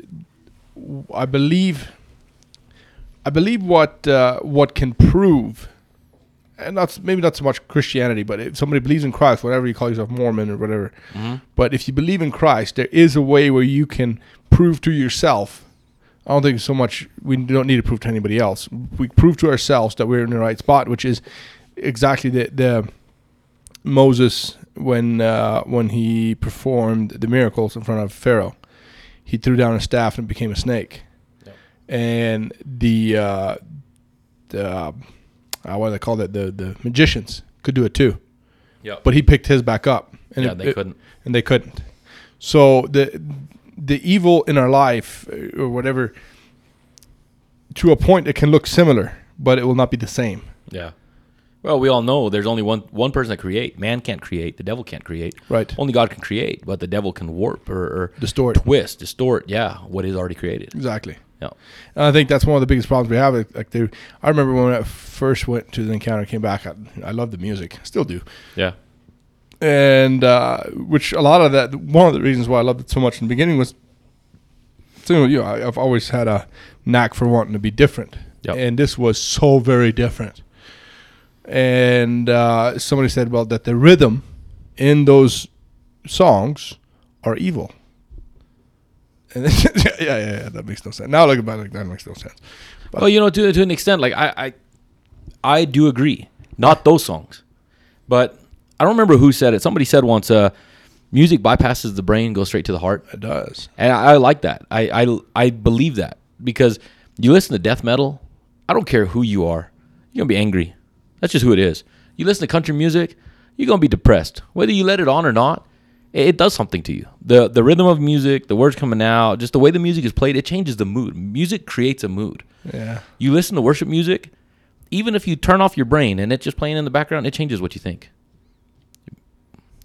I believe. I believe what uh, what can prove, and not maybe not so much Christianity, but if somebody believes in Christ, whatever you call yourself, Mormon or whatever, but if you believe in Christ, there is a way where you can prove to yourself. I don't think so much we don't need to prove to anybody else. We prove to ourselves that we're in the right spot, which is exactly the the Moses when uh, when he performed the miracles in front of Pharaoh. He threw down a staff and it became a snake. And the uh, the uh, what do they call it? The the magicians could do it too Yeah, but he picked his back up. And yeah, it- they it- couldn't. and they couldn't. So the the evil in our life uh, or whatever, to a point, it can look similar, but it will not be the same. Yeah. Well, we all know there's only one one person that create. Man can't create. The devil can't create. Right. Only God can create, but the devil can warp or, or Distort. twist, distort. Yeah, what is already created. Exactly. Yeah. And I think that's one of the biggest problems we have. Like they, I remember when I first went to the encounter, came back. I, I love the music, still do. Yeah. and uh, which a lot of that one of the reasons why I loved it so much in the beginning was, so, you know, I, I've always had a knack for wanting to be different, Yep. and this was so very different. And uh, somebody said, well, that the rhythm in those songs are evil. [LAUGHS] Yeah, yeah, yeah, that makes no sense. Now look about it, that makes no sense. But- Well, you know, to to an extent, like I, I, I do agree. Not those songs, but I don't remember who said it. Somebody said once, uh, music bypasses the brain, goes straight to the heart. It does. And I, I like that. I, I I believe that because you listen to death metal. I don't care who you are. You're gonna be angry. That's just who it is. You listen to country music. You're gonna be depressed, whether you let it on or not. It, it does something to you. the The rhythm of music, the words coming out, just the way the music is played, it changes the mood. Music creates a mood. Yeah. You listen to worship music, even if you turn off your brain and it's just playing in the background, it changes what you think.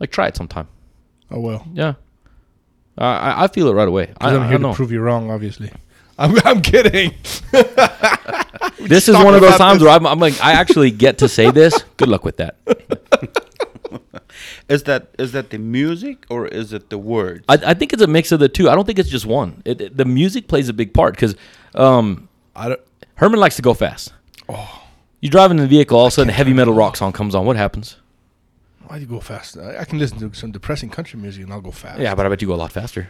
Like try it sometime. Oh well. Yeah. Uh, I I feel it right away. I, I'm I here know. to prove you wrong, obviously. [LAUGHS] I'm, I'm kidding. [LAUGHS] this is one of those times this. where I'm, I'm like, I actually get to say this. Good luck with that. [LAUGHS] [LAUGHS] Is that is that the music or is it the words? I, I think it's a mix of the two. I don't think it's just one. It, it- the music plays a big part because um, Herman likes to go fast. Oh. You driving in the vehicle, all of a sudden, a heavy metal rock song comes on. What happens? Why do you go fast? I, I can listen to some depressing country music and I'll go fast. Yeah, but I bet you go a lot faster.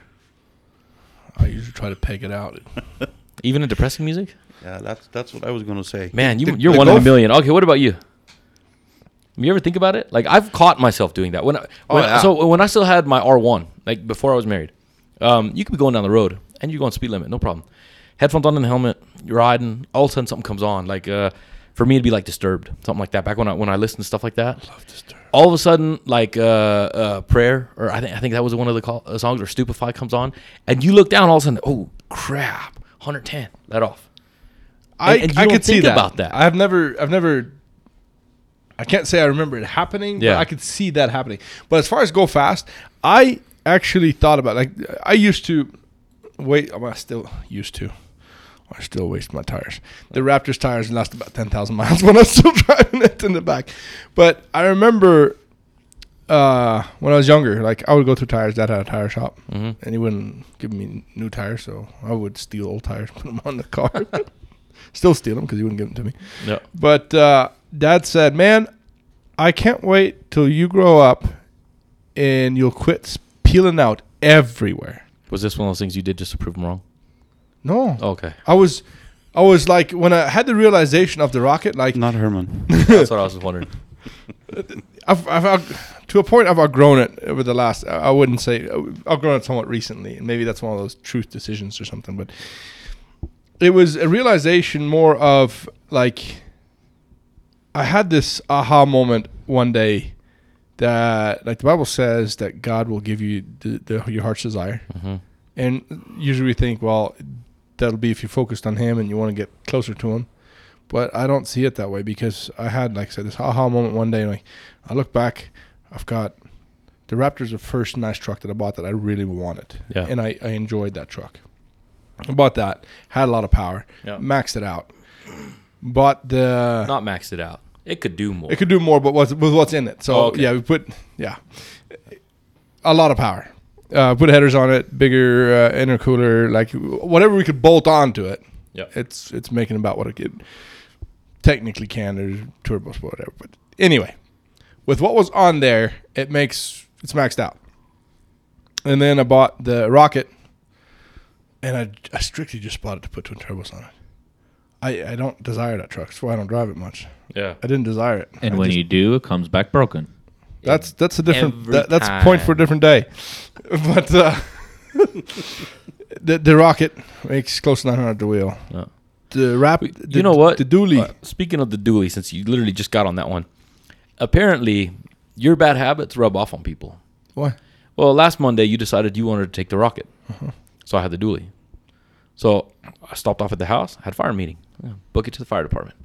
I usually try to peg it out. [LAUGHS] Even in depressing music? yeah, that's that's what I was gonna say. Man, you, The- you're the one in a million. Okay, what about you? You ever think about it? Like I've caught myself doing that when, I, Oh, when yeah. so when I still had my R1, like before I was married. Um, you could be going down the road and you're going speed limit, no problem. Headphones on in the helmet, you're riding. All of a sudden, something comes on. Like uh, for me, it'd be like Disturbed, something like that. Back when I when I listened to stuff like that, Love Disturbed. all of a sudden, like uh, uh, prayer, or I think I think that was one of the call, uh, songs, or Stupify comes on, and you look down, all of a sudden, oh crap, 110, let off. I, and I could see that. about that. I've never, I've never. I can't say I remember it happening, Yeah. but I could see that happening. But as far as go fast, I actually thought about like I used to wait. well, I still used to. I still waste my tires. The Raptors tires last about ten thousand [LAUGHS] miles when I was still driving it in the back. But I remember uh, when I was younger, like I would go through tires. Dad had a tire shop, Mhm. and he wouldn't give me new tires, so I would steal old tires, [LAUGHS] put them on the car. [LAUGHS] Still steal them because he wouldn't give them to me. Yeah. But uh, Dad said, "Man, I can't wait till you grow up, and you'll quit peeling out everywhere." Was this one of those things you did just to prove them wrong? No, oh, Okay, I was, I was like when I had the realization of the rocket, like Not Herman. [LAUGHS] that's what I was wondering. [LAUGHS] I've, I've out- to a point I've outgrown it over the last. I wouldn't say uh, I've grown it somewhat recently, and maybe that's one of those truth decisions or something. But it was a realization more of like I had this aha moment one day that like the Bible says that God will give you the, the your heart's desire, hmm and usually we think, well, that'll be if you're focused on Him and you want to get closer to Him. But I don't see it that way because I had, like I said, this aha moment one day. And like, I look back, I've got the Raptor's the first nice truck that I bought that I really wanted, Yeah. and I, I enjoyed that truck. I bought that, had a lot of power, Yeah. maxed it out. Bought the Not maxed it out. It could do more. it could do more, but what's with what's in it? So Oh, okay. yeah, we put yeah, a lot of power. Uh, put headers on it, bigger uh, intercooler, like whatever we could bolt onto it. Yeah. It's it's making about what it could technically can. There's turbos, whatever. But anyway, with what was on there, it makes it's maxed out. And then I bought the rocket, and I, I strictly just bought it to put twin turbos on it. I, I don't desire that truck. That's why I don't drive it much. yeah. I didn't desire it. And I when just- you do, it comes back broken. that's that's a different that, that's a point for a different day. [LAUGHS] But uh, [LAUGHS] the the rocket makes close to 900 the wheel. Yeah. The rap, You the, know what? The dually. Uh, speaking of the dually, since you literally just got on that one, apparently your bad habits rub off on people. Why? Well, last Monday you decided you wanted to take the rocket, Uh-huh. so I had the dually. So I stopped off at the house, had fire meeting, yeah, book it to the fire department.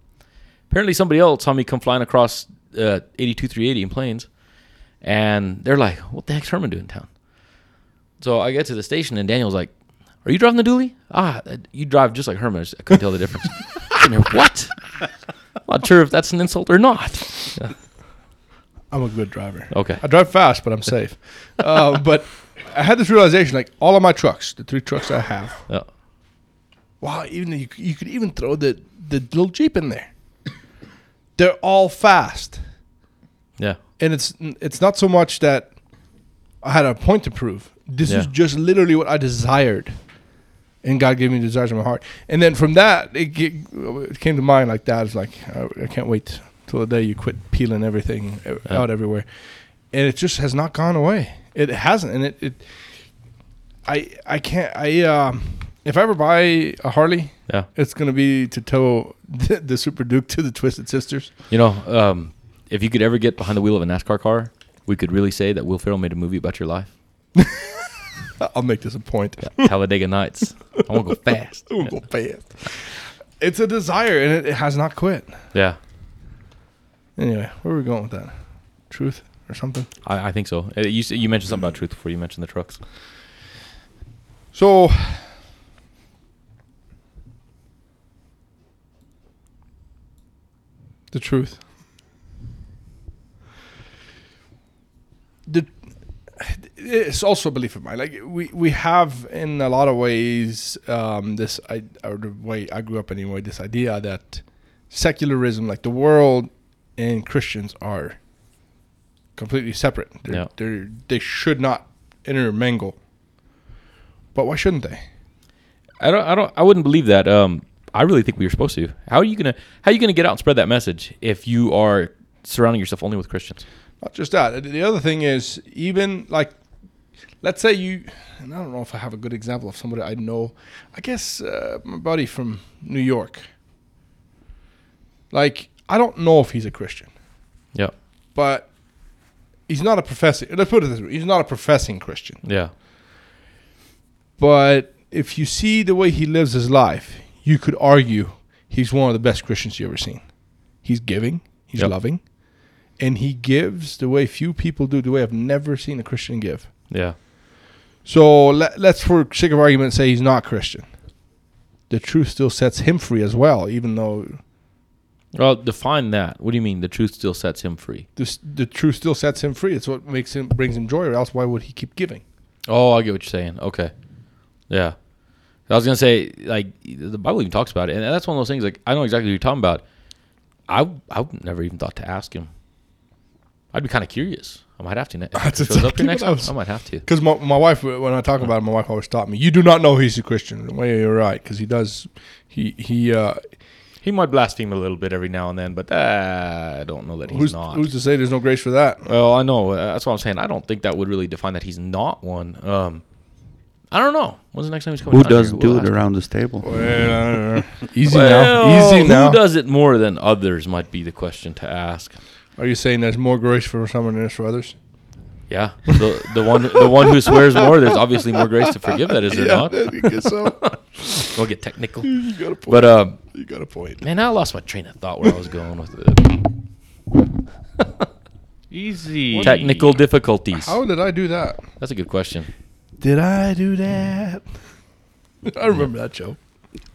Apparently somebody else saw me come flying across uh, 82 380 in Plains, and they're like, "What the heck's Herman doing in town?" So I get to the station, and Daniel's like, "Are you driving the dually? Ah, uh, you drive just like Herman. I, just- I couldn't tell the difference." [LAUGHS] Here, what? I'm not sure if that's an insult or not. Yeah. [LAUGHS] I'm a good driver. Okay. I drive fast, but I'm safe. uh, but I had this realization: like all of my trucks, the three trucks I have. Yeah. Wow, even you, you could even throw the the little Jeep in there. They're all fast. Yeah. and it's it's not so much that I had a point to prove. This is just literally what I desired, and God gave me the desires of my heart. And then from that, it, ge- it came to mind like that. It's like I, I can't wait till the day you quit peeling everything Yeah. out everywhere, and it just has not gone away. It hasn't, and it, it I I can't I um if I ever buy a Harley, Yeah. it's gonna be to tow [LAUGHS] the, the Super Duke to the Twisted Sisters. You know, um, if you could ever get behind the wheel of a NASCAR car, we could really say that Will Ferrell made a movie about your life. [LAUGHS] I'll make this a point. Talladega Nights. I want to go [LAUGHS] fast. Ooh, go fast. It's a desire, and it, it has not quit. Yeah, Anyway, where are we going with that? Truth or something? I, I think so. Uh, You you mentioned something about truth before you mentioned the trucks. So, the truth. the it's also a belief of mine. Like we we have in a lot of ways um, this I or the way I grew up anyway. This idea that secularism, like the world and Christians, are completely separate. They're, Yeah. they're they should not intermingle. But why shouldn't they? I don't. I don't. I wouldn't believe that. Um, I really think we were supposed to. How are you gonna? How are you gonna get out and spread that message if you are surrounding yourself only with Christians? Not just that. The other thing is even like, let's say you, and I don't know if I have a good example of somebody I know. I guess uh, my buddy from New York. Like I don't know if he's a Christian, Yeah. but he's not a professing. Let's put it this way: he's not a professing Christian. Yeah. But if you see the way he lives his life, you could argue he's one of the best Christians you ever seen. He's giving, he's Yep. loving, and he gives the way few people do. The way I've never seen a Christian give. Yeah. So let, let's, for sake of argument, say he's not Christian. The truth still sets him free as well, even though Well, define that. What do you mean? The truth still sets him free. this, the truth still sets him free. It's what makes him brings him joy. Or else, why would he keep giving? Oh, I get what you're saying. Okay. Yeah. I was gonna say like the Bible even talks about it, and that's one of those things. Like I know exactly what you're talking about. I I would never even thought to ask him. I'd be kind of curious. I might have to. Ne- if That's shows up exactly here next I was- I might have to. Because my, my wife, when I talk about it, my wife always taught me, "You do not know he's a Christian." Well, you're right, because he does. He he. Uh, He might blaspheme a little bit every now and then, but uh, I don't know that he's who's not. who's to say there's no grace for that? Well, I know. Uh, that's what I'm saying. I don't think that would really define that he's not one. Um, I don't know. When's the next time he's coming? Who down here? doesn't We'll do it ask him. around this table? Well, I don't know. [LAUGHS] Easy Well, now. Easy now. Who does it more than others might be the question to ask. Are you saying there's more grace for someone than there's for others? Yeah, the the one the one who swears more, there's obviously more grace to forgive. That is there [LAUGHS] not? I guess so. [LAUGHS] We'll get technical, you got a point. but um, you got a point. man, I lost my train of thought where I was going with it. Easy. Technical difficulties. How did I do that? That's a good question. Did I do that? [LAUGHS] I remember that show.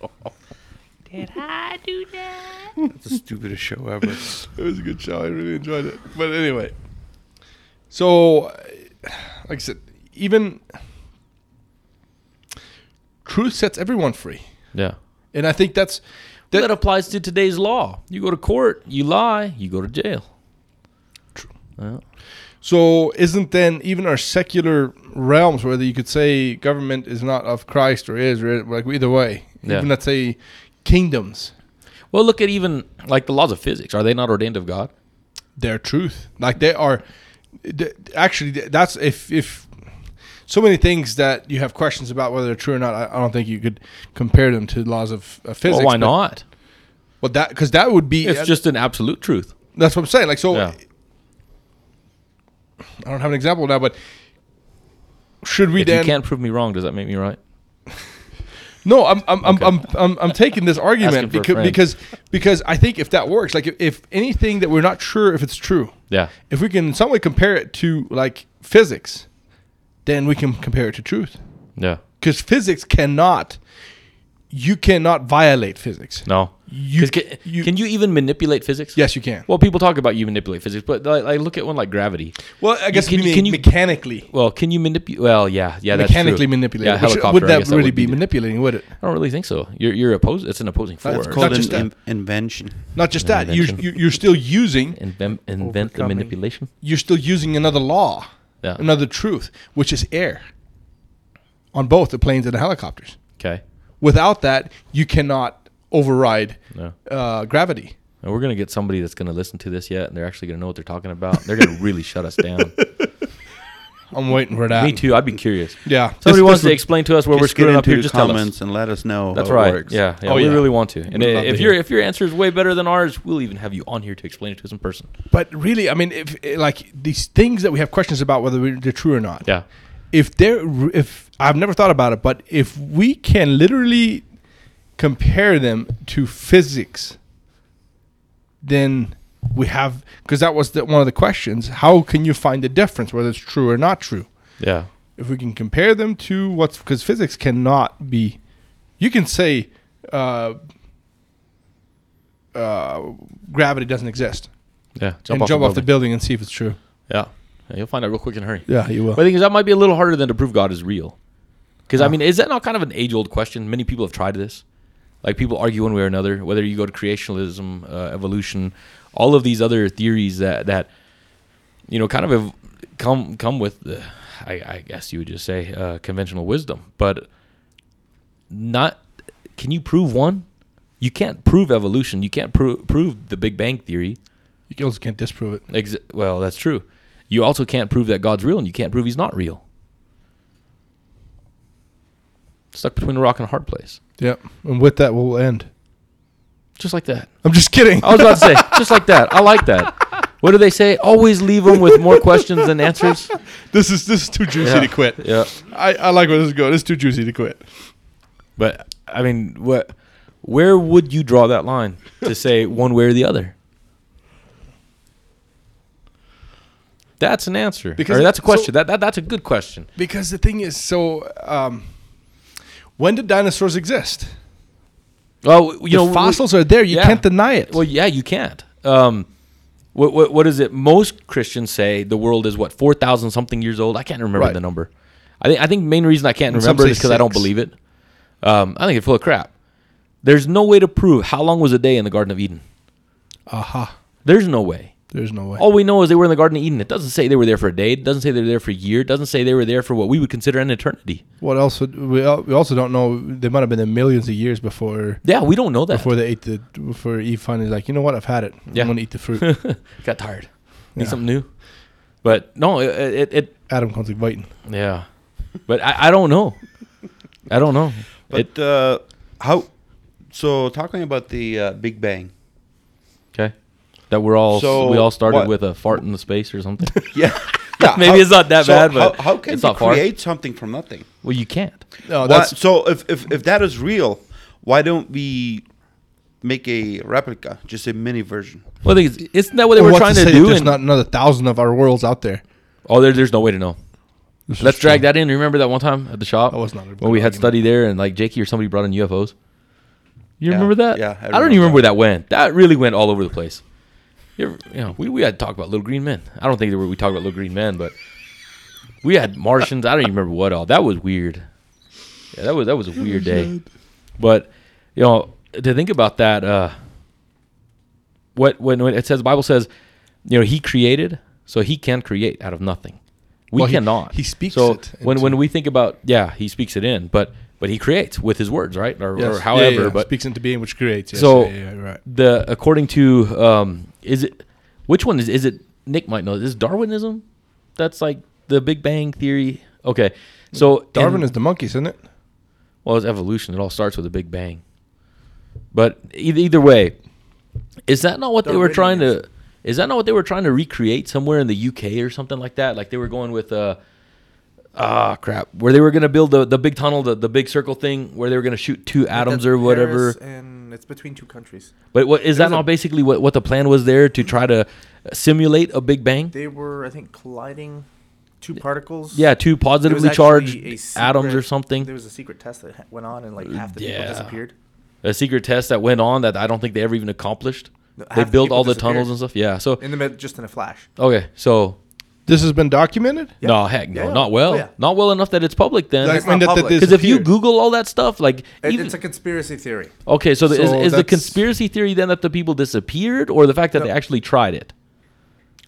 [LAUGHS] Did I do that? [LAUGHS] That's the stupidest show ever. It was a good show. I really enjoyed it. But anyway, so uh, like I said, even truth sets everyone free, Yeah. and I think that's That, applies to today's law. You go to court, you lie, you go to jail. True. Yeah. So isn't then even our secular realms, whether you could say government is not of Christ or is, or like either way, Yeah. even let's say kingdoms, Well, look at even like the laws of physics. Are they not ordained of God? they're truth. Like they are. Actually, that's if if so many things that you have questions about whether they're true or not. I, I don't think you could compare them to the laws of, of physics. well, why but- not? Well, that because that would be. It's uh, just an absolute truth. that's what I'm saying. Like so. Yeah. I don't have an example now, but should we If then? you can't prove me wrong, does that make me right? [LAUGHS] No, I'm I'm, Okay. I'm, I'm I'm I'm taking this argument because because because I think if that works, like if, if anything that we're not sure if it's true, Yeah. if we can in some way compare it to like physics, then we can compare it to truth. Yeah. Because physics cannot, you cannot violate physics. No. You, 'Cause Can, you- can you even manipulate physics? yes, you can. Well, people talk about you manipulate physics, but like, like look at one like gravity. Well, I guess can can, you- can you- mechanically Well, can you manipulate? Well, yeah, yeah, that's mechanically true. manipulate. Yeah, it, which- helicopter. would that guess really would be the- manipulating? Would it? I don't really think so. You're you're opposed. It's an opposing force. It's called Not an just in- invention. Not just that. You Invention. you- you're still using Invent invent the manipulation. you're still using another law, Yeah. another truth, which is air. On both the planes and the helicopters. Okay. Without that, you cannot override No. uh, gravity. And we're gonna get somebody that's gonna listen to this yet, and they're actually gonna know what they're talking about. They're gonna really shut us down. [LAUGHS] I'm waiting for that. Me too. I'd be curious. Yeah. Somebody This- wants this to explain to us where we're Just screwing up here. the Just tell us. comments and let us know That's how right. it works. Yeah, yeah Oh, we yeah. really want to. And We'd if to your if your answer is way better than ours, we'll even have you on here to explain it to us in person. But really, I mean, if eh, like these things that we have questions about whether they're true or not. Yeah. If they're, if I've never thought about it, but if we can literally compare them to physics, then we have because that was the, one of the questions. How can you find the difference whether it's true or not true? Yeah. if we can compare them to what's because physics cannot be you can say uh, uh, gravity doesn't exist Yeah. and jump a off the building. and see if it's true Yeah. Yeah, you'll find out real quick in a hurry. Yeah, you will. But the thing is, that might be a little harder than to prove God is real. Because I mean, is that not kind of an age-old question? Many people have tried this. Like people argue one way or another, whether you go to creationism, uh, evolution, all of these other theories that that you know kind of have come come with, the, I, I guess you would just say uh, conventional wisdom. But not, can you prove one? You can't prove evolution. You can't prove prove the Big Bang theory. you also can't disprove it. Ex- well, that's true. You also can't prove that God's real, and you can't prove He's not real. Stuck between a rock and a hard place, Yep. And with that, we'll end. just like that. I'm just kidding. I was about to say, just like that. I like that. What do they say? Always leave them with more questions than answers. [LAUGHS] this is this is too juicy Yeah. to quit. Yeah, I, I like where this is going. It's too juicy to quit. but I mean, what? Where would you draw that line to say one way or the other? That's an answer. Because- or that's a so- question. that, that that's a good question. Because the thing is, so um, when did dinosaurs exist? Well, you the know, we- fossils are there. You yeah. can't deny it. Well, yeah, you can't. Um, what, what what is it? Most Christians say the world is what four thousand something years old. I can't remember Right. the number. I think I think main reason I can't And remember is because I don't believe it. Um, I think it's full of crap. There's no way to prove how long was a day in the Garden of Eden. Aha. There's no way. There's no way. All we know is they were in the Garden of Eden. It doesn't say they were there for a day. It doesn't say they were there for a year. It doesn't say they were there for what we would consider an eternity. What else? Would, we al- we also don't know. They might have been there millions of years before Yeah, we don't know that. before they ate the before Eve finally like you know what I've had it. Yeah. I'm gonna eat the fruit. [LAUGHS] Got tired. Need Yeah. something new. But no, it, it, it Adam comes like biting. yeah. But I, I don't know. I don't know. But uh, how? So talking about the uh, Big Bang. Okay. That we're all So, we all started what- with a fart in the space or something. [LAUGHS] Yeah. yeah. [LAUGHS] Maybe it's not that so bad, but how, how can it's you not far. create something from nothing? well, you can't. No, Why- that's so if, if if that is real, why don't we make a replica, just a mini version? Well, the thing is, isn't that what they Well, were what's trying say to that do? There's in- not another thousand of our worlds out there. oh, there, there's no way to know. This is Let's drag true. that in. Remember that one time at the shop That was not a good when we had argument. study there and like Jakey or somebody brought in UFOs. You Yeah, remember that? yeah, I I, don't remember even remember where that went. That really went all over the place. You, ever, you know, we, we had to talk about little green men. I don't think that we talked about little green men, but we had Martians. I don't even remember what all. That was weird. Yeah, that was that was a weird day. But you know, to think about that, uh, what when, when it says the Bible says, you know, He created, so He can create out of nothing. We Well, cannot. he speaks So it when when we think about yeah, He speaks it in, but but He creates with His words, right? Or, Yes. or Yeah, however, yeah, but speaks into being, which creates. Yes, So- yeah, yeah, right. the according to um is it which one is is it Nick might know? Is Darwinism? That's like the Big Bang theory. Okay so Darwin and- is the monkeys, isn't it? well it's evolution. It all starts with a Big Bang. But either, either way is that not what they were trying to is that not what they were trying to recreate somewhere in the UK or something like that? Like they were going with uh ah crap where they were going to build the, the big tunnel the, the big circle thing where they were going to shoot two atoms or whatever. Paris, and it's between two countries. But what is that not basically what, what the plan was there to try to simulate a Big Bang? They were, I think, colliding two particles. Yeah, two positively charged a atoms or something. There was a secret test that went on, and like half the Yeah. people disappeared. A secret test that went on that I don't think they ever even accomplished. No, They half the built all the tunnels and stuff. Yeah. So in the mid, just in a flash. okay. So This has been documented. Yeah. no, heck no, Yeah, yeah. not well, Oh, yeah. not well enough that it's public then. Like, It's I mean, that- that public. this Because if you appeared. Google all that stuff, like It, even it's a conspiracy theory. okay, so, the, is, So is the that's- conspiracy theory then that the people disappeared, or the fact that No. they actually tried it?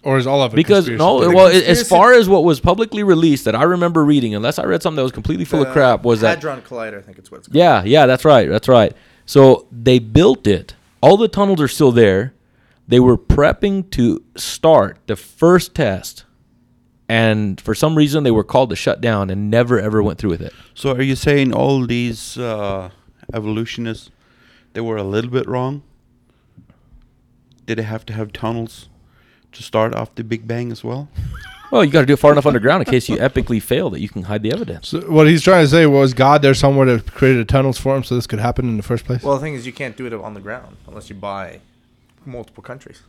Or is all of it Because conspiracy no, theory? well, as conspiracy- far as what was publicly released that I remember reading, unless I read something that was completely full of crap, was that hadron collider? I think it's what it's called. Yeah, yeah, that's right. That's right. So they built it. All the tunnels are still there. They were prepping to start the first test. And for some reason, they were called to shut down and never ever went through with it. So are you saying all these uh, evolutionists they were a little bit wrong? Did they have to have tunnels to start off the Big Bang as well? [LAUGHS] Well, you got to do it far enough underground in case you epically fail that you can hide the evidence. So what he's trying to say was God there somewhere that created the tunnels for him, so this could happen in the first place. Well, the thing is, you can't do it on the ground unless you buy multiple countries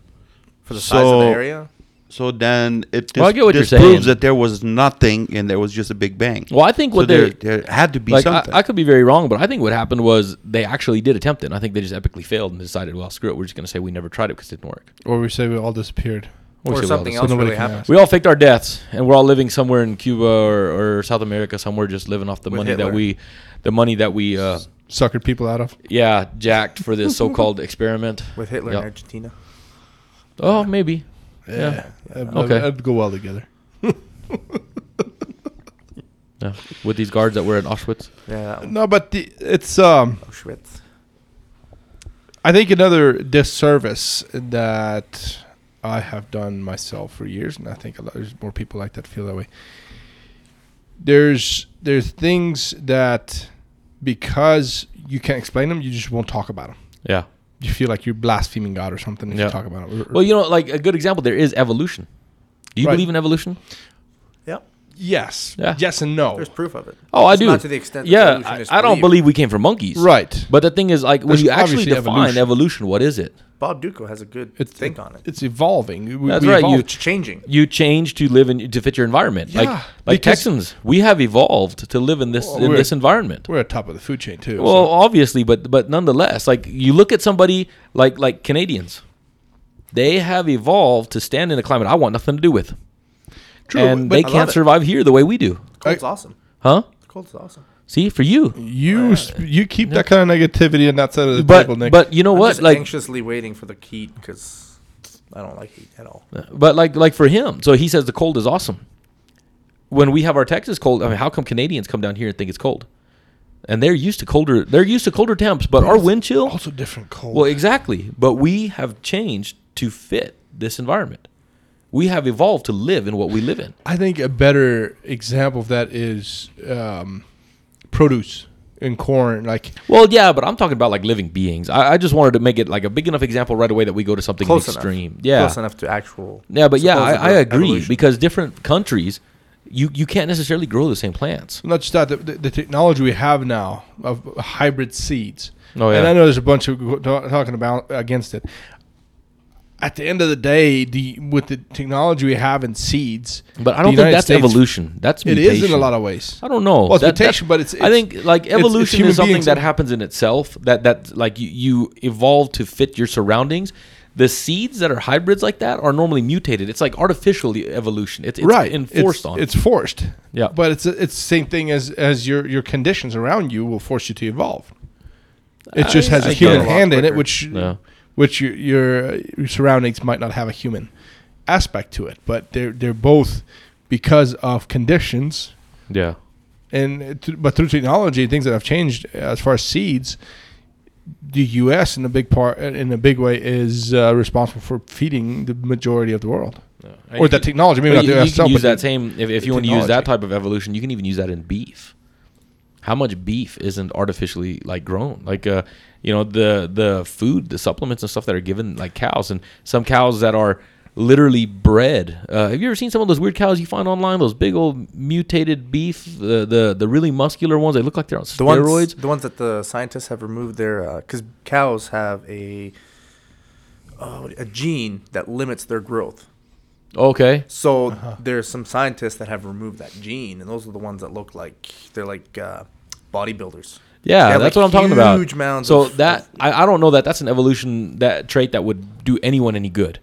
for the size of So- the area. So then it Well, I get what you're disproves saying. that there was nothing and there was just a Big Bang. Well, I think so what there, they there had to be like, I, something. I could be very wrong, but I think what happened was they actually did attempt it. And I think they just epically failed and decided, well, screw it, we're just going to say we never tried it because it didn't work. or we say we all disappeared. We or something all- else nobody really happened. We all faked our deaths, and we're all living somewhere in Cuba or, or South America, somewhere just living off the With money Hitler. that we, the money that we, uh, Suckered people out of. yeah, jacked for this so-called [LAUGHS] experiment. With Hitler Yep. in Argentina. Oh, maybe. Yeah. That'd, Okay. that'd go well together. [LAUGHS] Yeah. With these guards that were at Auschwitz. Yeah, that one. No, but the, it's um. Auschwitz. I think another disservice that I have done myself for years, and I think a lot, there's more people like that feel that way. There's there's things that because you can't explain them, you just won't talk about them. Yeah. You feel like you're blaspheming God or something if Yeah. you talk about it. Well, you know, like a good example there is evolution. Do you Right. believe in evolution? Yep. yes, Yeah. yes and no. There's proof of it. Oh, I Just do. Not to the extent. that yeah, evolution I, is I don't believe we came from monkeys. Right. But the thing is, like, when you actually define evolution. evolution. what is it? Bob Duco has a good It's think on it. It's evolving. We- That's we right, evolve. you- It's changing. You change to live in to fit your environment. like, Yeah, like because- Texans, we have evolved to live in this Well, in this environment. We're at top of the food chain too. Well, so- obviously, but but nonetheless, like you look at somebody like like Canadians, they have evolved to stand in a climate I want nothing to do with, True, and they I can't it. survive here the way we do, Cold's I- awesome. huh? Cold's awesome. See, for you, you sp- you keep that kind of negativity on that side of the but table, Nick. but you know I'm what? just Like, anxiously waiting for the heat because I don't like heat at all. Uh, but like like for him, so he says the cold is awesome. When we have our Texas cold, I mean, how come Canadians come down here and think it's cold? And they're used to colder. They're used to colder temps, but our wind chill. also different cold. Well, exactly. But we have changed to fit this environment. We have evolved to live in what we live in. I think a better example of that is um, produce and corn. Like Well, yeah, but I'm talking about like living beings. I, I just wanted to make it like a big enough example right away that we go to something Close extreme. enough. Yeah, Close enough to actual. yeah, but yeah, I, I agree evolution. because different countries, you you can't necessarily grow the same plants. not just that, the, the, the technology we have now of hybrid seeds. Oh And I know there's a bunch of talking about against it. At the end of the day, the with the technology we have in seeds, but I don't think United that's States- evolution. That's it mutation. is in a lot of ways. I don't know. Well, it's That- that- mutation, but it's, I think like it's- it's evolution is something that happens in itself. That that like you, you evolve to fit your surroundings. The seeds that are hybrids like that are normally mutated. It's like artificial evolution. It's, it's right enforced it's, on. It's forced. Yeah. but it's it's the same thing as as your your conditions around you will force you to evolve. It just has a I human get it. hand in it, which Yeah. Which your, your your surroundings might not have a human aspect to it. But they're they're both because of conditions yeah. and but through technology, things that have changed as far as seeds. The U.S. in a big part, in a big way, is uh, responsible for feeding the majority of the world, or that technology. Maybe not you, the you U.S. can itself, use that same if, if you want to use that type of evolution, you can even use that in beef. How much beef isn't artificially like grown? Like uh, you know the the food, the supplements and stuff that are given like cows, and some cows that are literally bred. Uh, have you ever seen some of those weird cows you find online? Those big old mutated beef, the the the really muscular ones. They look like they're on The steroids. ones, the ones that the scientists have removed their, because cows have a uh, a gene that limits their growth. Okay. So Uh-huh. there's some scientists that have removed that gene, and those are the ones that look like they're like uh, bodybuilders. Yeah, that's like, what I'm talking about. huge mounds So of- that I, I don't know that that's an evolution that trait that would do anyone any good.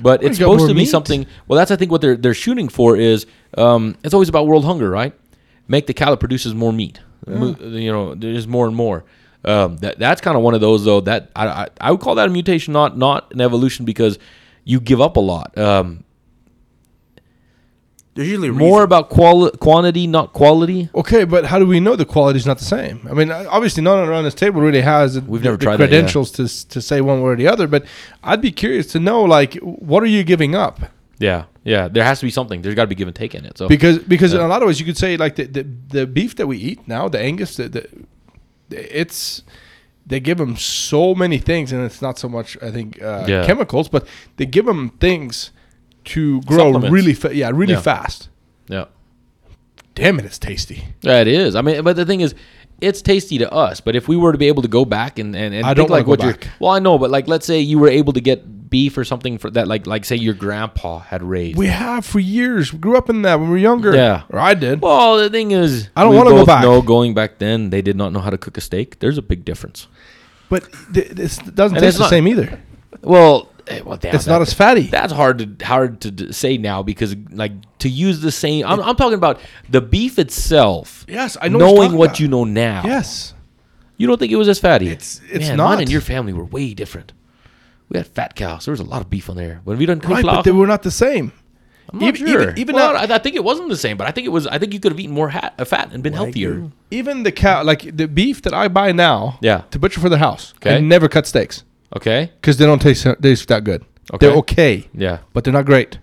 But it's supposed to be meat. something. Well, that's I think what they're they're shooting for is um, it's always about world hunger, right? Make the cow that produces more meat. Mo- You know, there's more and more. Um, that that's kind of one of those though that I, I I would call that a mutation, not not an evolution because you give up a lot. Um, there's usually more reason. about quali- quantity, not quality. Okay, but how do we know the quality is not the same? I mean, obviously, no one around this table really has the, We've never the tried that, yeah. credentials to to say one way or the other. But I'd be curious to know, like, what are you giving up? Yeah, yeah. There has to be something. There's got to be give and take in it. So Because because in a lot of ways, you could say like the the, the beef that we eat now, the Angus, the, the it's they give them so many things, and it's not so much I think uh, Yeah. chemicals, but they give them things to grow really fa- yeah really Yeah. fast. yeah. Damn it, it's tasty. Yeah, it is. I mean, but the thing is, it's tasty to us. But if we were to be able to go back and and, and I think don't like what back. well, I know, but like let's say you were able to get beef or something for that, like like say your grandpa had raised. We have for years. We grew up in that when we were younger. Yeah. or I did. well, the thing is, I don't wanna go back. Know going back then, they did not know how to cook a steak. There's a big difference. But th- this doesn't And taste the not- same either. Well, well, damn, it's not as fatty. That's hard to hard to d- say now because like to use the same. I'm, I'm talking about the beef itself. Yes, I know Knowing what about. you know now. yes. You don't think it was as fatty? It's- it's Man, not. Mine and your family were way different. We had fat cows. There was a lot of beef on there. When we done Right, but they were not the same. I'm not even- sure. even- even well, now- I, I think it wasn't the same, but I think it was. I think you could have eaten more hat, uh, fat and been healthier. Even the cow, like the beef that I buy now, Yeah. to butcher for the house, I never cut steaks Okay. because they don't taste taste that good. Okay. They're okay, Yeah. but they're not great.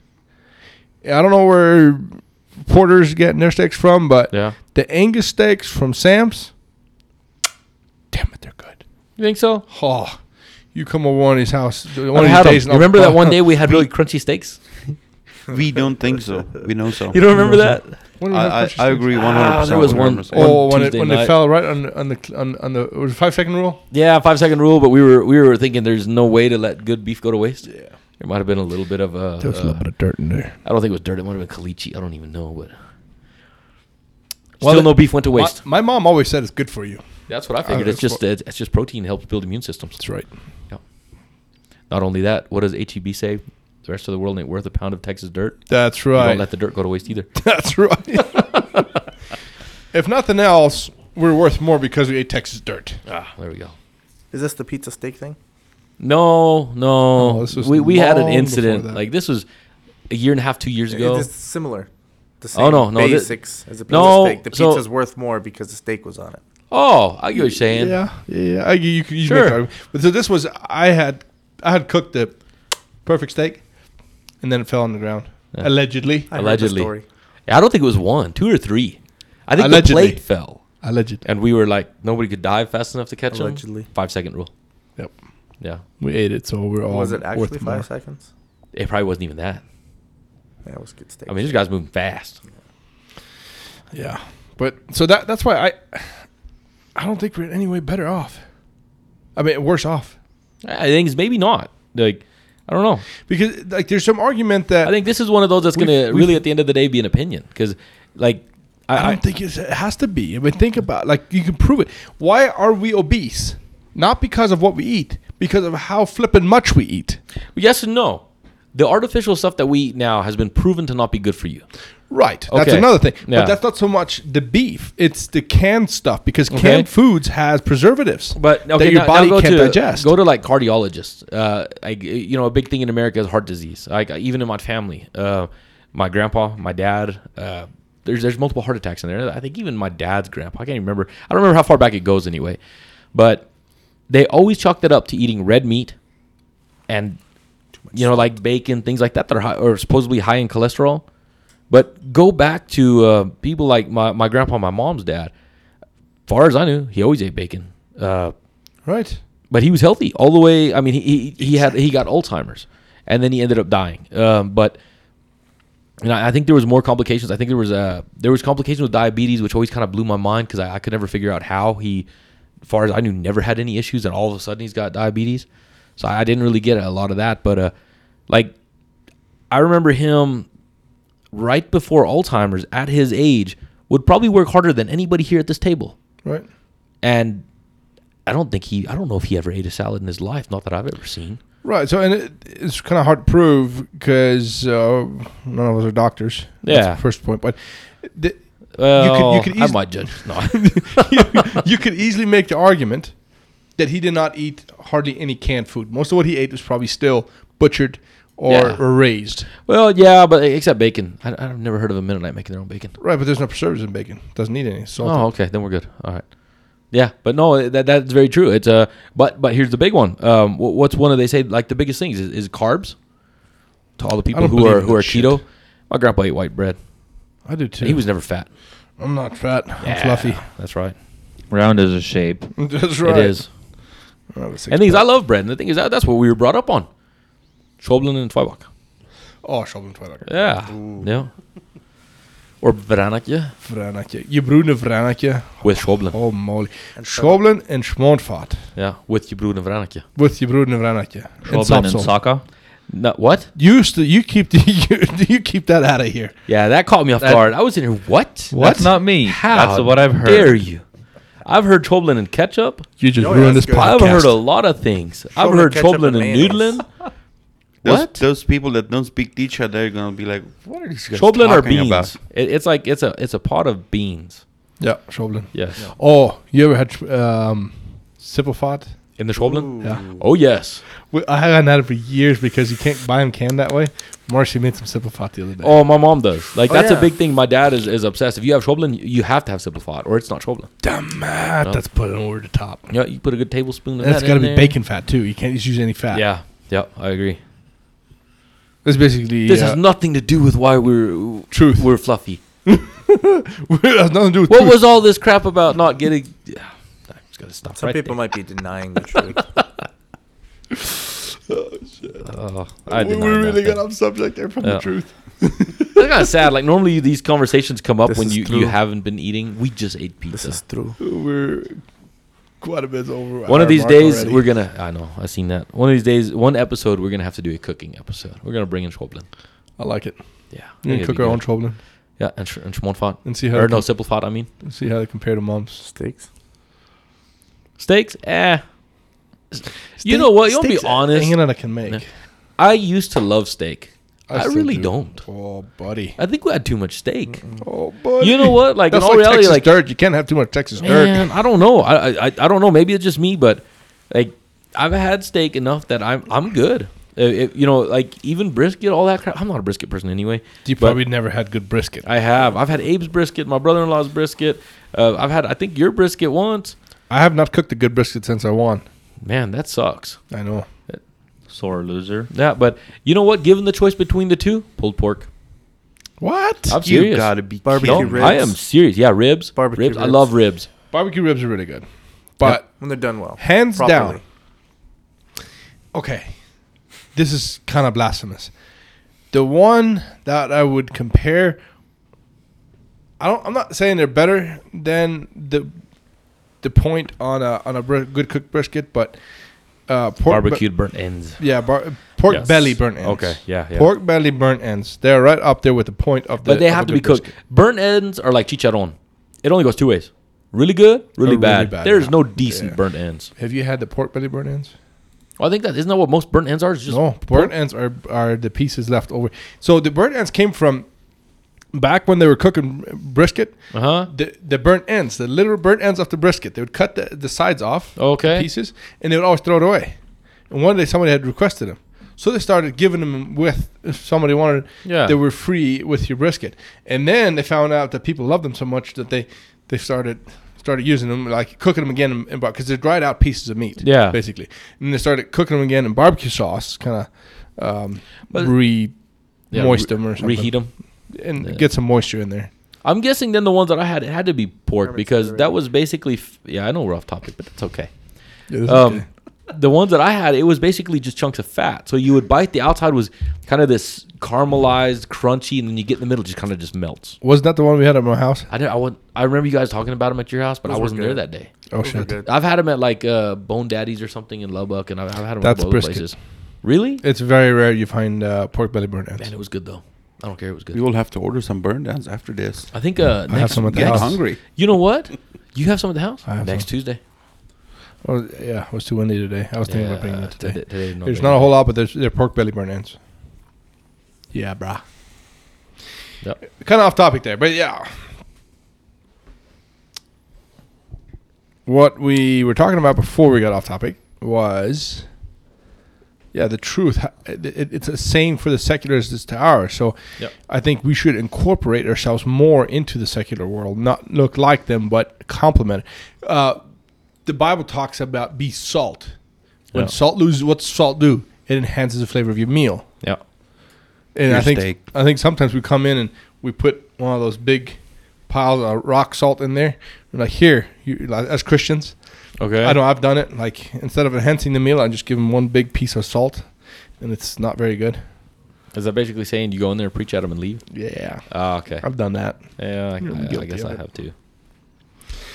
I don't know where Porter's getting their steaks from, but Yeah. the Angus steaks from Sam's, damn it, they're good. You think so? Oh, you come over one of these house, one I of these had 'em. days. And I'll- remember that [LAUGHS] one day we had really crunchy steaks? [LAUGHS] We don't think so. We know [LAUGHS] so. You don't remember that? When did I, I, I agree 100. Ah, percent there was one- Oh, when, it, when they night. fell right on on the on, on the was it five second rule. Yeah, five second rule, but we were we were thinking there's no way to let good beef go to waste. Yeah. There might have been a little bit of a. There was a little uh, bit of dirt in there. I don't think it was dirt. It might have been caliche. I don't even know, but Well, still the- no beef went to waste. My, my mom always said it's good for you. That's what I figured. Uh, it's just it's, it's just protein helps build immune systems. That's right. Not only that, what does HEB say? The rest of the world ain't worth a pound of Texas dirt. That's You right. Don't let the dirt go to waste either. [LAUGHS] That's right. [LAUGHS] if nothing else, we're worth more because we ate Texas dirt. ah, there we go. Is this the pizza steak thing? No, no. No, this was we we had an incident. Like this was a year and a half, two years ago. It's similar. The Oh, no, no, thi- basics as a pizza No, steak. The so- pizza's worth more because the steak was on it. oh, I get what you're saying. Yeah, yeah. yeah. I, you, could- you Sure. Make but so this was I had I had cooked the perfect steak, and then it fell on the ground. Yeah. Allegedly, I Allegedly. Heard the story. I don't think it was one, two or three. I think Allegedly. the plate fell, Allegedly. and we were like, nobody could dive fast enough to catch them. Allegedly. Five second rule. Yep. Yeah, We ate it, so we're all was it actually worth more. five seconds? it probably wasn't even that. Yeah, it was good steak. I mean, this guy's moving fast. Yeah, but so that that's why I I don't think we're in any way better off. I mean, worse off I think it's maybe not. Like, I don't know. because like there's some argument that I think this is one of those that's going to really, at the end of the day, be an opinion. Because, like, I, I don't think it's, it has to be. I mean, think about like you can prove it. Why are we obese? Not because of what we eat, because of how flippin' much we eat. yes and no. The artificial stuff that we eat now has been proven to not be good for you. Right. That's Okay. another thing. Yeah. But that's not so much the beef. It's the canned stuff because canned foods has preservatives But okay, that your now- body now go can't to, digest. Go to like cardiologists. Uh, like you know, a big thing in America is heart disease. Like even in my family, uh, my grandpa, my dad. Uh, there's there's multiple heart attacks in there. I think even my dad's grandpa. I can't even remember. I don't remember how far back it goes anyway. But they always chalked it up to eating red meat and you know like bacon, things like that that are high, or supposedly high in cholesterol. But go back to uh, people like my, my grandpa, my mom's dad. Far as I knew, he always ate bacon. Uh, right. but he was healthy all the way. I mean, he he, he had he got Alzheimer's, and then he ended up dying. Um, but and I, I think there was more complications. I think there was uh there was complications with diabetes, which always kind of blew my mind because I, I could never figure out how he, far as I knew, never had any issues, and all of a sudden he's got diabetes. So I didn't really get a lot of that. But uh, like I remember him right before Alzheimer's at his age would probably work harder than anybody here at this table Right. and I don't think he. I don't know if he ever ate a salad in his life. Not that I've ever seen. Right. So, and it, it's kind of hard to prove because uh, none of us are doctors. That's Yeah. the first point. But the, Well, you could I might judge. [LAUGHS] No, you, you could easily make the argument that he did not eat hardly any canned food. Most of what he ate was probably still butchered or, Yeah. or raised. well, yeah, but except bacon. I, I've never heard of a Mennonite making their own bacon. Right, but there's no preservatives in bacon. Doesn't need any salt. Oh, okay, then we're good. All right. Yeah, but no, that that's very true. It's uh, but but here's the big one. Um, what's one of they say like the biggest things is, is carbs. To all the people who are who are shit. keto, my grandpa ate white bread. I do too. He was never fat. I'm not fat. I'm fluffy. That's right. Round as a shape. [LAUGHS] That's right. It is. I have a six And things I love bread. And the thing is that that's what we were brought up on. Schoblen and Zweibach. Oh, Schoblen Twilight. Yeah. Yeah. Or Veranakje Vranakje. Je broene Vranakje. with Schoblen. Oh, moly. Schoblen and Schmontvat. Yeah, with your brood and With je broene Vranakje. And Schwablen and Saka. No, what? You used to, you keep the, [LAUGHS] you, you keep that out of here. Yeah, that caught me off That- guard. I was in here. What? What? That's not me. How That's what I've heard. Dare you? I've heard Schoblen and ketchup. You just Oh, ruined this good. podcast. I've heard a lot of things. I've heard ketchup Schoblen and and noodling. [LAUGHS] Those, What? those people that don't speak each other are gonna be like, "What are these guys Schoblin are talking beans. about?" It, it's like it's a it's a pot of beans. Yeah, Schoblin. Yes. Oh, you ever had um, Simplifat? In the Schoblin? Yeah. Oh yes. We, I haven't had it for years because you can't buy them canned that way. Marcy made some Simplifat the other day. Oh, my mom does. Like Oh, that's yeah. a big thing. My dad is, is obsessed. If you have Schoblin, you have to have Simplifat, or it's not Schoblin. damn it! No. That's putting it over the top. Yeah, you put a good tablespoon of And it's that got to be there. bacon fat too. You can't just use any fat. Yeah. Yeah, I agree. It's basically This uh, has nothing to do with why we're truth. we're fluffy. [LAUGHS] it has nothing to do with What truth. was all this crap about not getting? Yeah, I just gotta stop. Some right people there. might be denying the truth. [LAUGHS] Oh, I we deny we really nothing. got off subject there from Yeah. the truth. [LAUGHS] That's kind of sad. Like normally these conversations come up This when is you, you haven't been eating. We just ate pizza. this pizza. is true. We're quite a bit over. One of these days already. we're gonna. I know. I seen that. One of these days, one episode we're gonna have to do a cooking episode. We're gonna bring in Schoblin. I like it. Yeah, I We can cook our good. own Schoblin Yeah, and, sh- and Schmonfat. and see how Or no, com- simple fat. I mean and see how they compare to mom's. Steaks. steaks. Eh. You know what? You want to be Steak's honest? Anything that I can make. No. I used to love steak. I, still really do. don't. Oh, buddy. I think we had too much steak. Oh, buddy. You know what? Like That's in all like reality, Texas like dirt. You can't have too much Texas man, dirt. I don't know. I, I I I don't know. Maybe it's just me, but like I've had steak enough that I'm I'm good. Uh, it- you know, like even brisket, all that crap. I'm not a brisket person anyway. You but- probably never had good brisket. I have. I've had Abe's brisket, my brother-in-law's brisket. Uh, I've had, I think, your brisket once. I have not cooked a good brisket since I won. Man, that sucks. I know. Sore loser. Yeah, but you know what? Given the choice between the two, pulled pork. What? I'm You serious. gotta be Barbecue No, ribs. I am serious. Yeah, ribs. Barbecue ribs. I love ribs. Barbecue ribs are really good. But when they're done well. hands Properly. down, okay, this is kind of blasphemous. The one that I would compare, I don't. I'm not saying they're better than the the point on a on a good cooked brisket, but uh, pork be- Barbecued burnt ends. yeah, bar- pork Yes. belly burnt ends. Okay, yeah, yeah. Pork belly burnt ends. They're right up there with the point of the. but they have to be cooked. Burnt ends are like chicharron. It only goes two ways. Really good, really, really bad. bad, There's yeah. no decent Yeah. burnt ends. Have you had the pork belly burnt ends? Well, I think that isn't that what most burnt ends are. It's just no, burnt ends are are the pieces left over. So the burnt ends came from back when they were cooking brisket. uh huh. The the burnt ends, the literal burnt ends of the brisket, they would cut the, the sides off, Okay. pieces, and they would always throw it away. And one day somebody had requested them, so they started giving them with if somebody wanted. Yeah. they were free with your brisket, and then they found out that people loved them so much that they they started started using them like cooking them again in because they're dried out pieces of meat. Yeah. basically, and they started cooking them again in barbecue sauce, kind of um, re Yeah, moist them or something, Reheat them. And Yeah. get some moisture in there. I'm guessing then the ones that I had it had to be pork Hermit's because that was basically f- yeah I know we're off topic but it's okay. Yeah, Um, okay. the ones that I had it was basically just chunks of fat. So you would bite the outside was kind of this caramelized, crunchy, and then you get in the middle just kind of just melts. Wasn't that the one we had at my house? I did, I would I remember you guys talking about them at your house, but Those I wasn't there that day. Oh Those shit! I've had them at like uh, Bone Daddy's or something in Lubbock, and I've, I've had them That's at both brisket. places. Really? It's very rare you find uh, pork belly burnt ends. Man, it was good though. I don't care. It was good. You will have to order some burn downs after this. I think uh, I have next some at the Get house. hungry. You know what? You have some at the house I have next some. Tuesday. Oh, yeah, it was too windy today. I was thinking about bringing Yeah, that today. today- today, no there's big not a deal. whole lot, but there's they're pork belly burnt ends. Yeah, brah. Yep. Kind of off topic there, but yeah. What we were talking about before we got off topic was, yeah, the truth. Ha- It, it- it's the same for the seculars as to ours. So Yep. I think we should incorporate ourselves more into the secular world, not look like them, but complement. Uh, the Bible talks about be salt. When Yeah. salt loses, what's salt do? It enhances the flavor of your meal. Yeah. And Your I think steak. I think sometimes we come in and we put one of those big piles of rock salt in there. We're like, here, you, as Christians, Okay. I know I've done it. Like instead of enhancing the meal, I just give them one big piece of salt, and it's not very good. Is that basically saying you go in there, preach at them, and leave? Yeah, Oh, okay. I've done that. Yeah, I, I'm I- I guilty guess of I it. have to.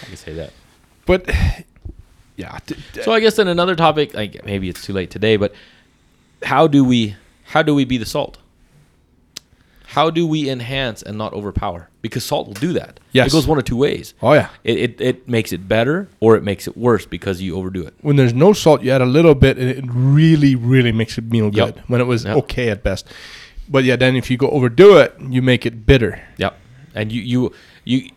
I can say that. But [SIGHS] yeah, So I guess then another topic, like maybe it's too late today, but how do we how do we be the salt? How do we enhance and not overpower? Because salt will do that. Yes. It goes one of two ways. Oh yeah. It, it, it makes it better or it makes it worse because you overdo it. When there's no salt, you add a little bit, and it really, really makes a meal Yep. good. When it was Yep. okay at best, but yeah, then if you go overdo it, you make it bitter. Yeah. And you you you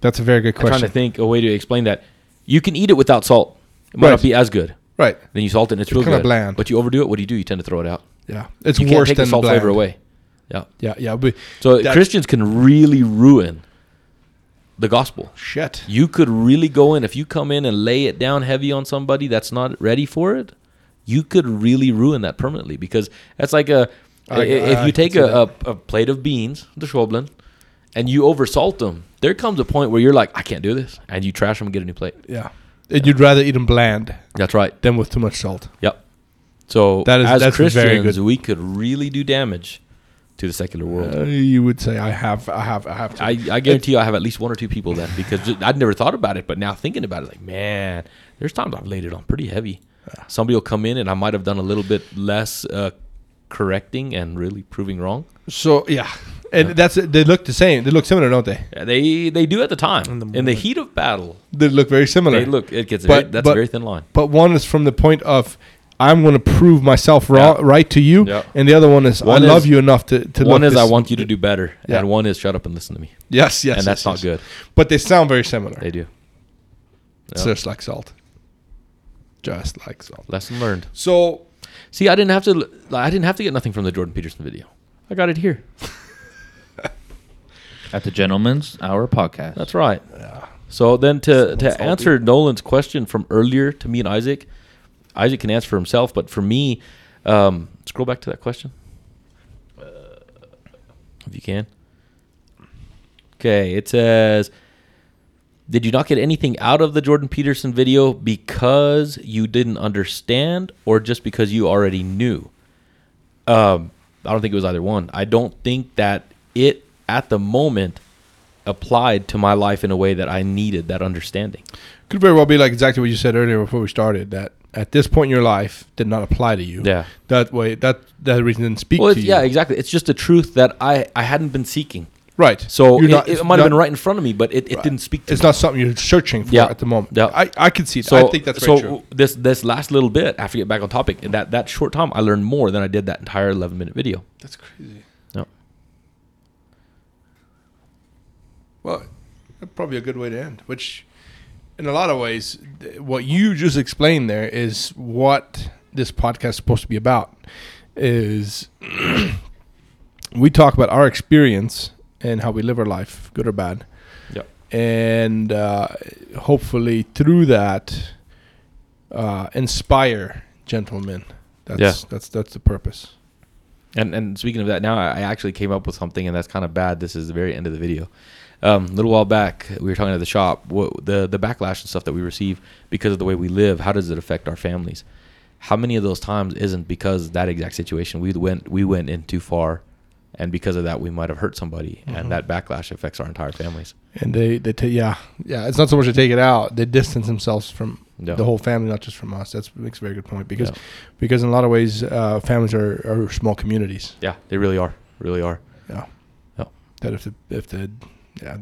That's a very good question. I'm trying to think a way to explain that. You can eat it without salt. It might Right. not be as good. Right. Then you salt it and it's, It's real good. bland. But you overdo it, what do you do? You tend to throw it out. Yeah. It's you can't worse take than the salt bland. flavor away. Yeah. Yeah. Yeah. But So Christians can really ruin the gospel. shit. You could really go in if you come in and lay it down heavy on somebody that's not ready for it. You could really ruin that permanently because that's like a I- if I you take a, a, a plate of beans, the Schwablen, and you oversalt them. There comes a point where you're like, I can't do this, and you trash them and get a new plate. Yeah. And you'd rather eat them bland That's right. than with too much salt. Yep. So That is- as that's very Christians, we could really do damage to the secular world. Uh, you would say I have, I have, I have to. I, I guarantee you, I have at least one or two people then because I'd never thought about it, but now thinking about it, like man, there's times I've laid it on pretty heavy. Somebody will come in and I might have done a little bit less uh, correcting and really proving wrong. so yeah, and that's they look the same. They look similar, don't they? Yeah, They they do at the time In in the the, heat of battle. They look very similar. They look it gets But- very, that's but- a very thin line. but one is from the point of I'm going to prove myself wrong, Yeah. right to you, Yeah. and the other one is One I love you enough to to one look is I want you to do better, Yeah. and one is shut up and listen to me, Yes, yes, and that's yes, not yes. good. But they sound very similar. They do. It's just like salt. Just like salt. Lesson learned. So See, I didn't have to. I didn't have to get nothing from the Jordan Peterson video. I got it here. [LAUGHS] At the Gentleman's Hour podcast. That's right. So then to, Someone to answer Nolan's question from earlier to me and Isaac, Isaac can answer for himself, but for me, um, scroll back to that question. If you can. Okay, it says, Did you not get anything out of the Jordan Peterson video because you didn't understand or just because you already knew? Um, I don't think it was either one. I don't think that it at the moment applied to my life in a way that I needed that understanding. could very well be like exactly what you said earlier before we started that at this point in your life did not apply to you. Yeah. That way that that reason didn't speak Well, to you. yeah, exactly. It's just a truth that I, I hadn't been seeking. Right. So it, not- it might have been right in front of me, but it, it Right. didn't speak to It's me. not something you're searching for Yeah. at the moment. Yeah. I, I can see that. So I think that's so true. this this last little bit after you get back on topic in that that short time I learned more than I did that entire 11 minute video. That's crazy. No. Well, probably a good way to end. Which, in a lot of ways, what you just explained there is what this podcast is supposed to be about. Is [CLEARS THROAT] we talk about our experience and how we live our life, good or bad, Yep. and uh, hopefully through that, uh, inspire gentlemen. That's Yeah. that's that's the purpose. And and speaking of that, now I actually came up with something, and that's kind of bad. This is the very end of the video. Um, a little while back, we were talking at the shop. What, the the backlash and stuff that we receive because of the way we live. How does it affect our families? How many of those times isn't because that exact situation we went we went in too far, and because of that we might have hurt somebody, Mhm. and that backlash affects our entire families. And they, they ta- yeah, yeah. It's not so much to take it out; they distance themselves from Yeah. the whole family, not just from us. That's makes a very good point because Yeah. because in a lot of ways, uh, families are, are small communities. Yeah, they really are, really are. Yeah, Yeah. That if the if the yeah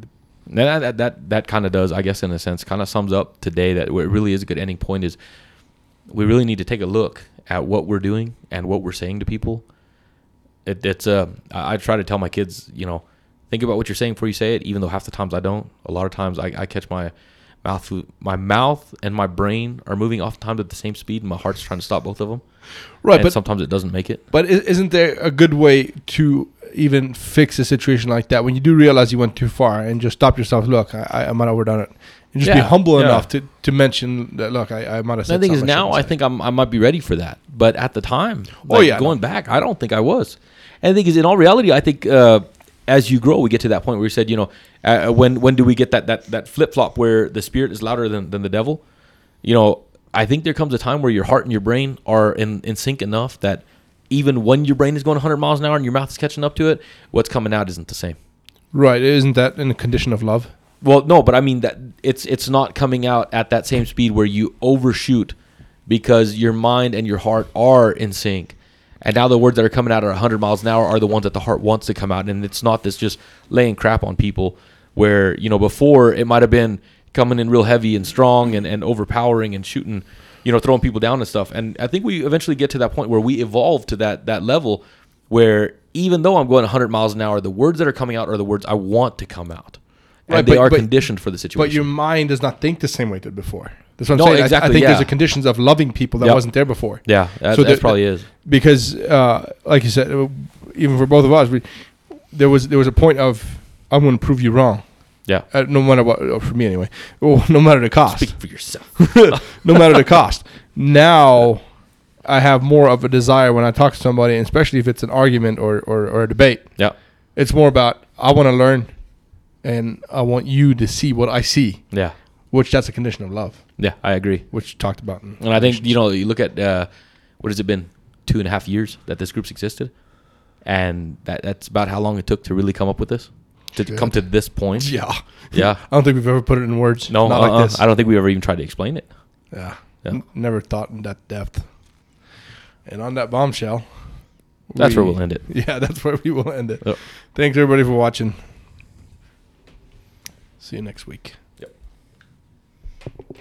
that that that, that kind of does, I guess, in a sense, kind of sums up today that what really is a good ending point is we really need to take a look at what we're doing and what we're saying to people. It, it's uh, I, I try to tell my kids, you know, think about what you're saying before you say it. Even though half the times I don't. A lot of times I, I catch my mouth, my mouth and my brain are moving oftentimes at the same speed, and my heart's trying to stop both of them. right. and But sometimes it doesn't make it. but isn't there a good way to even fix a situation like that when you do realize you went too far and just stop yourself? Look, I, I might have overdone it. And just be humble yeah. enough to, to mention that. Look, I, I might have. said The thing is, now I think I'm, I might be ready for that. But at the time, Oh, yeah, going back, I don't think I was. And the thing is, in all reality, I think uh, as you grow, we get to that point where you said, you know, uh, when when do we get that that that flip flop where the spirit is louder than, than the devil? You know, I think there comes a time where your heart and your brain are in, in sync enough that even when your brain is going 100 miles an hour and your mouth is catching up to it, what's coming out isn't the same. right. Isn't that in a condition of love? Well, no, but I mean that it's it's not coming out at that same speed where you overshoot because your mind and your heart are in sync. And now the words that are coming out at 100 miles an hour are the ones that the heart wants to come out. And it's not this just laying crap on people where, you know, before it might have been coming in real heavy and strong and, and overpowering and shooting, you know, throwing people down and stuff. And I think we eventually get to that point where we evolve to that, that level where even though I'm going 100 miles an hour, the words that are coming out are the words I want to come out. And they but- are but- conditioned for the situation. But your mind does not think the same way it did before. That's what I'm No, saying. I- I, exactly, think there's a conditions of loving people that Yep. wasn't there before. yeah, that, So that's probably is. because uh, like you said, uh, even for both of us, we there was there was a point of I'm going to prove you wrong, Yeah. uh, no matter what. uh, For me anyway, well, [LAUGHS] no matter the cost, Speak for yourself. [LAUGHS] no matter the cost. Now, I have more of a desire when I talk to somebody, especially if it's an argument or or, or a debate. yeah. It's more about I want to learn, and I want you to see what I see, Yeah. which that's a condition of love, Yeah, I agree. which talked about. And I think you know you look at uh, what has it been two and a half years that this group's existed, and that that's about how long it took to really come up with this, to Good. come to this point. Yeah, Yeah. [LAUGHS] I don't think we've ever put it in words. No, not uh-uh. like this. I don't think we ever even tried to explain it. Yeah. Yeah. N- never thought in that depth. And on that bombshell, That's where we- we'll end it. [LAUGHS] Yeah, that's where we will end it. Yep. Thanks everybody for watching. See you next week. Yep.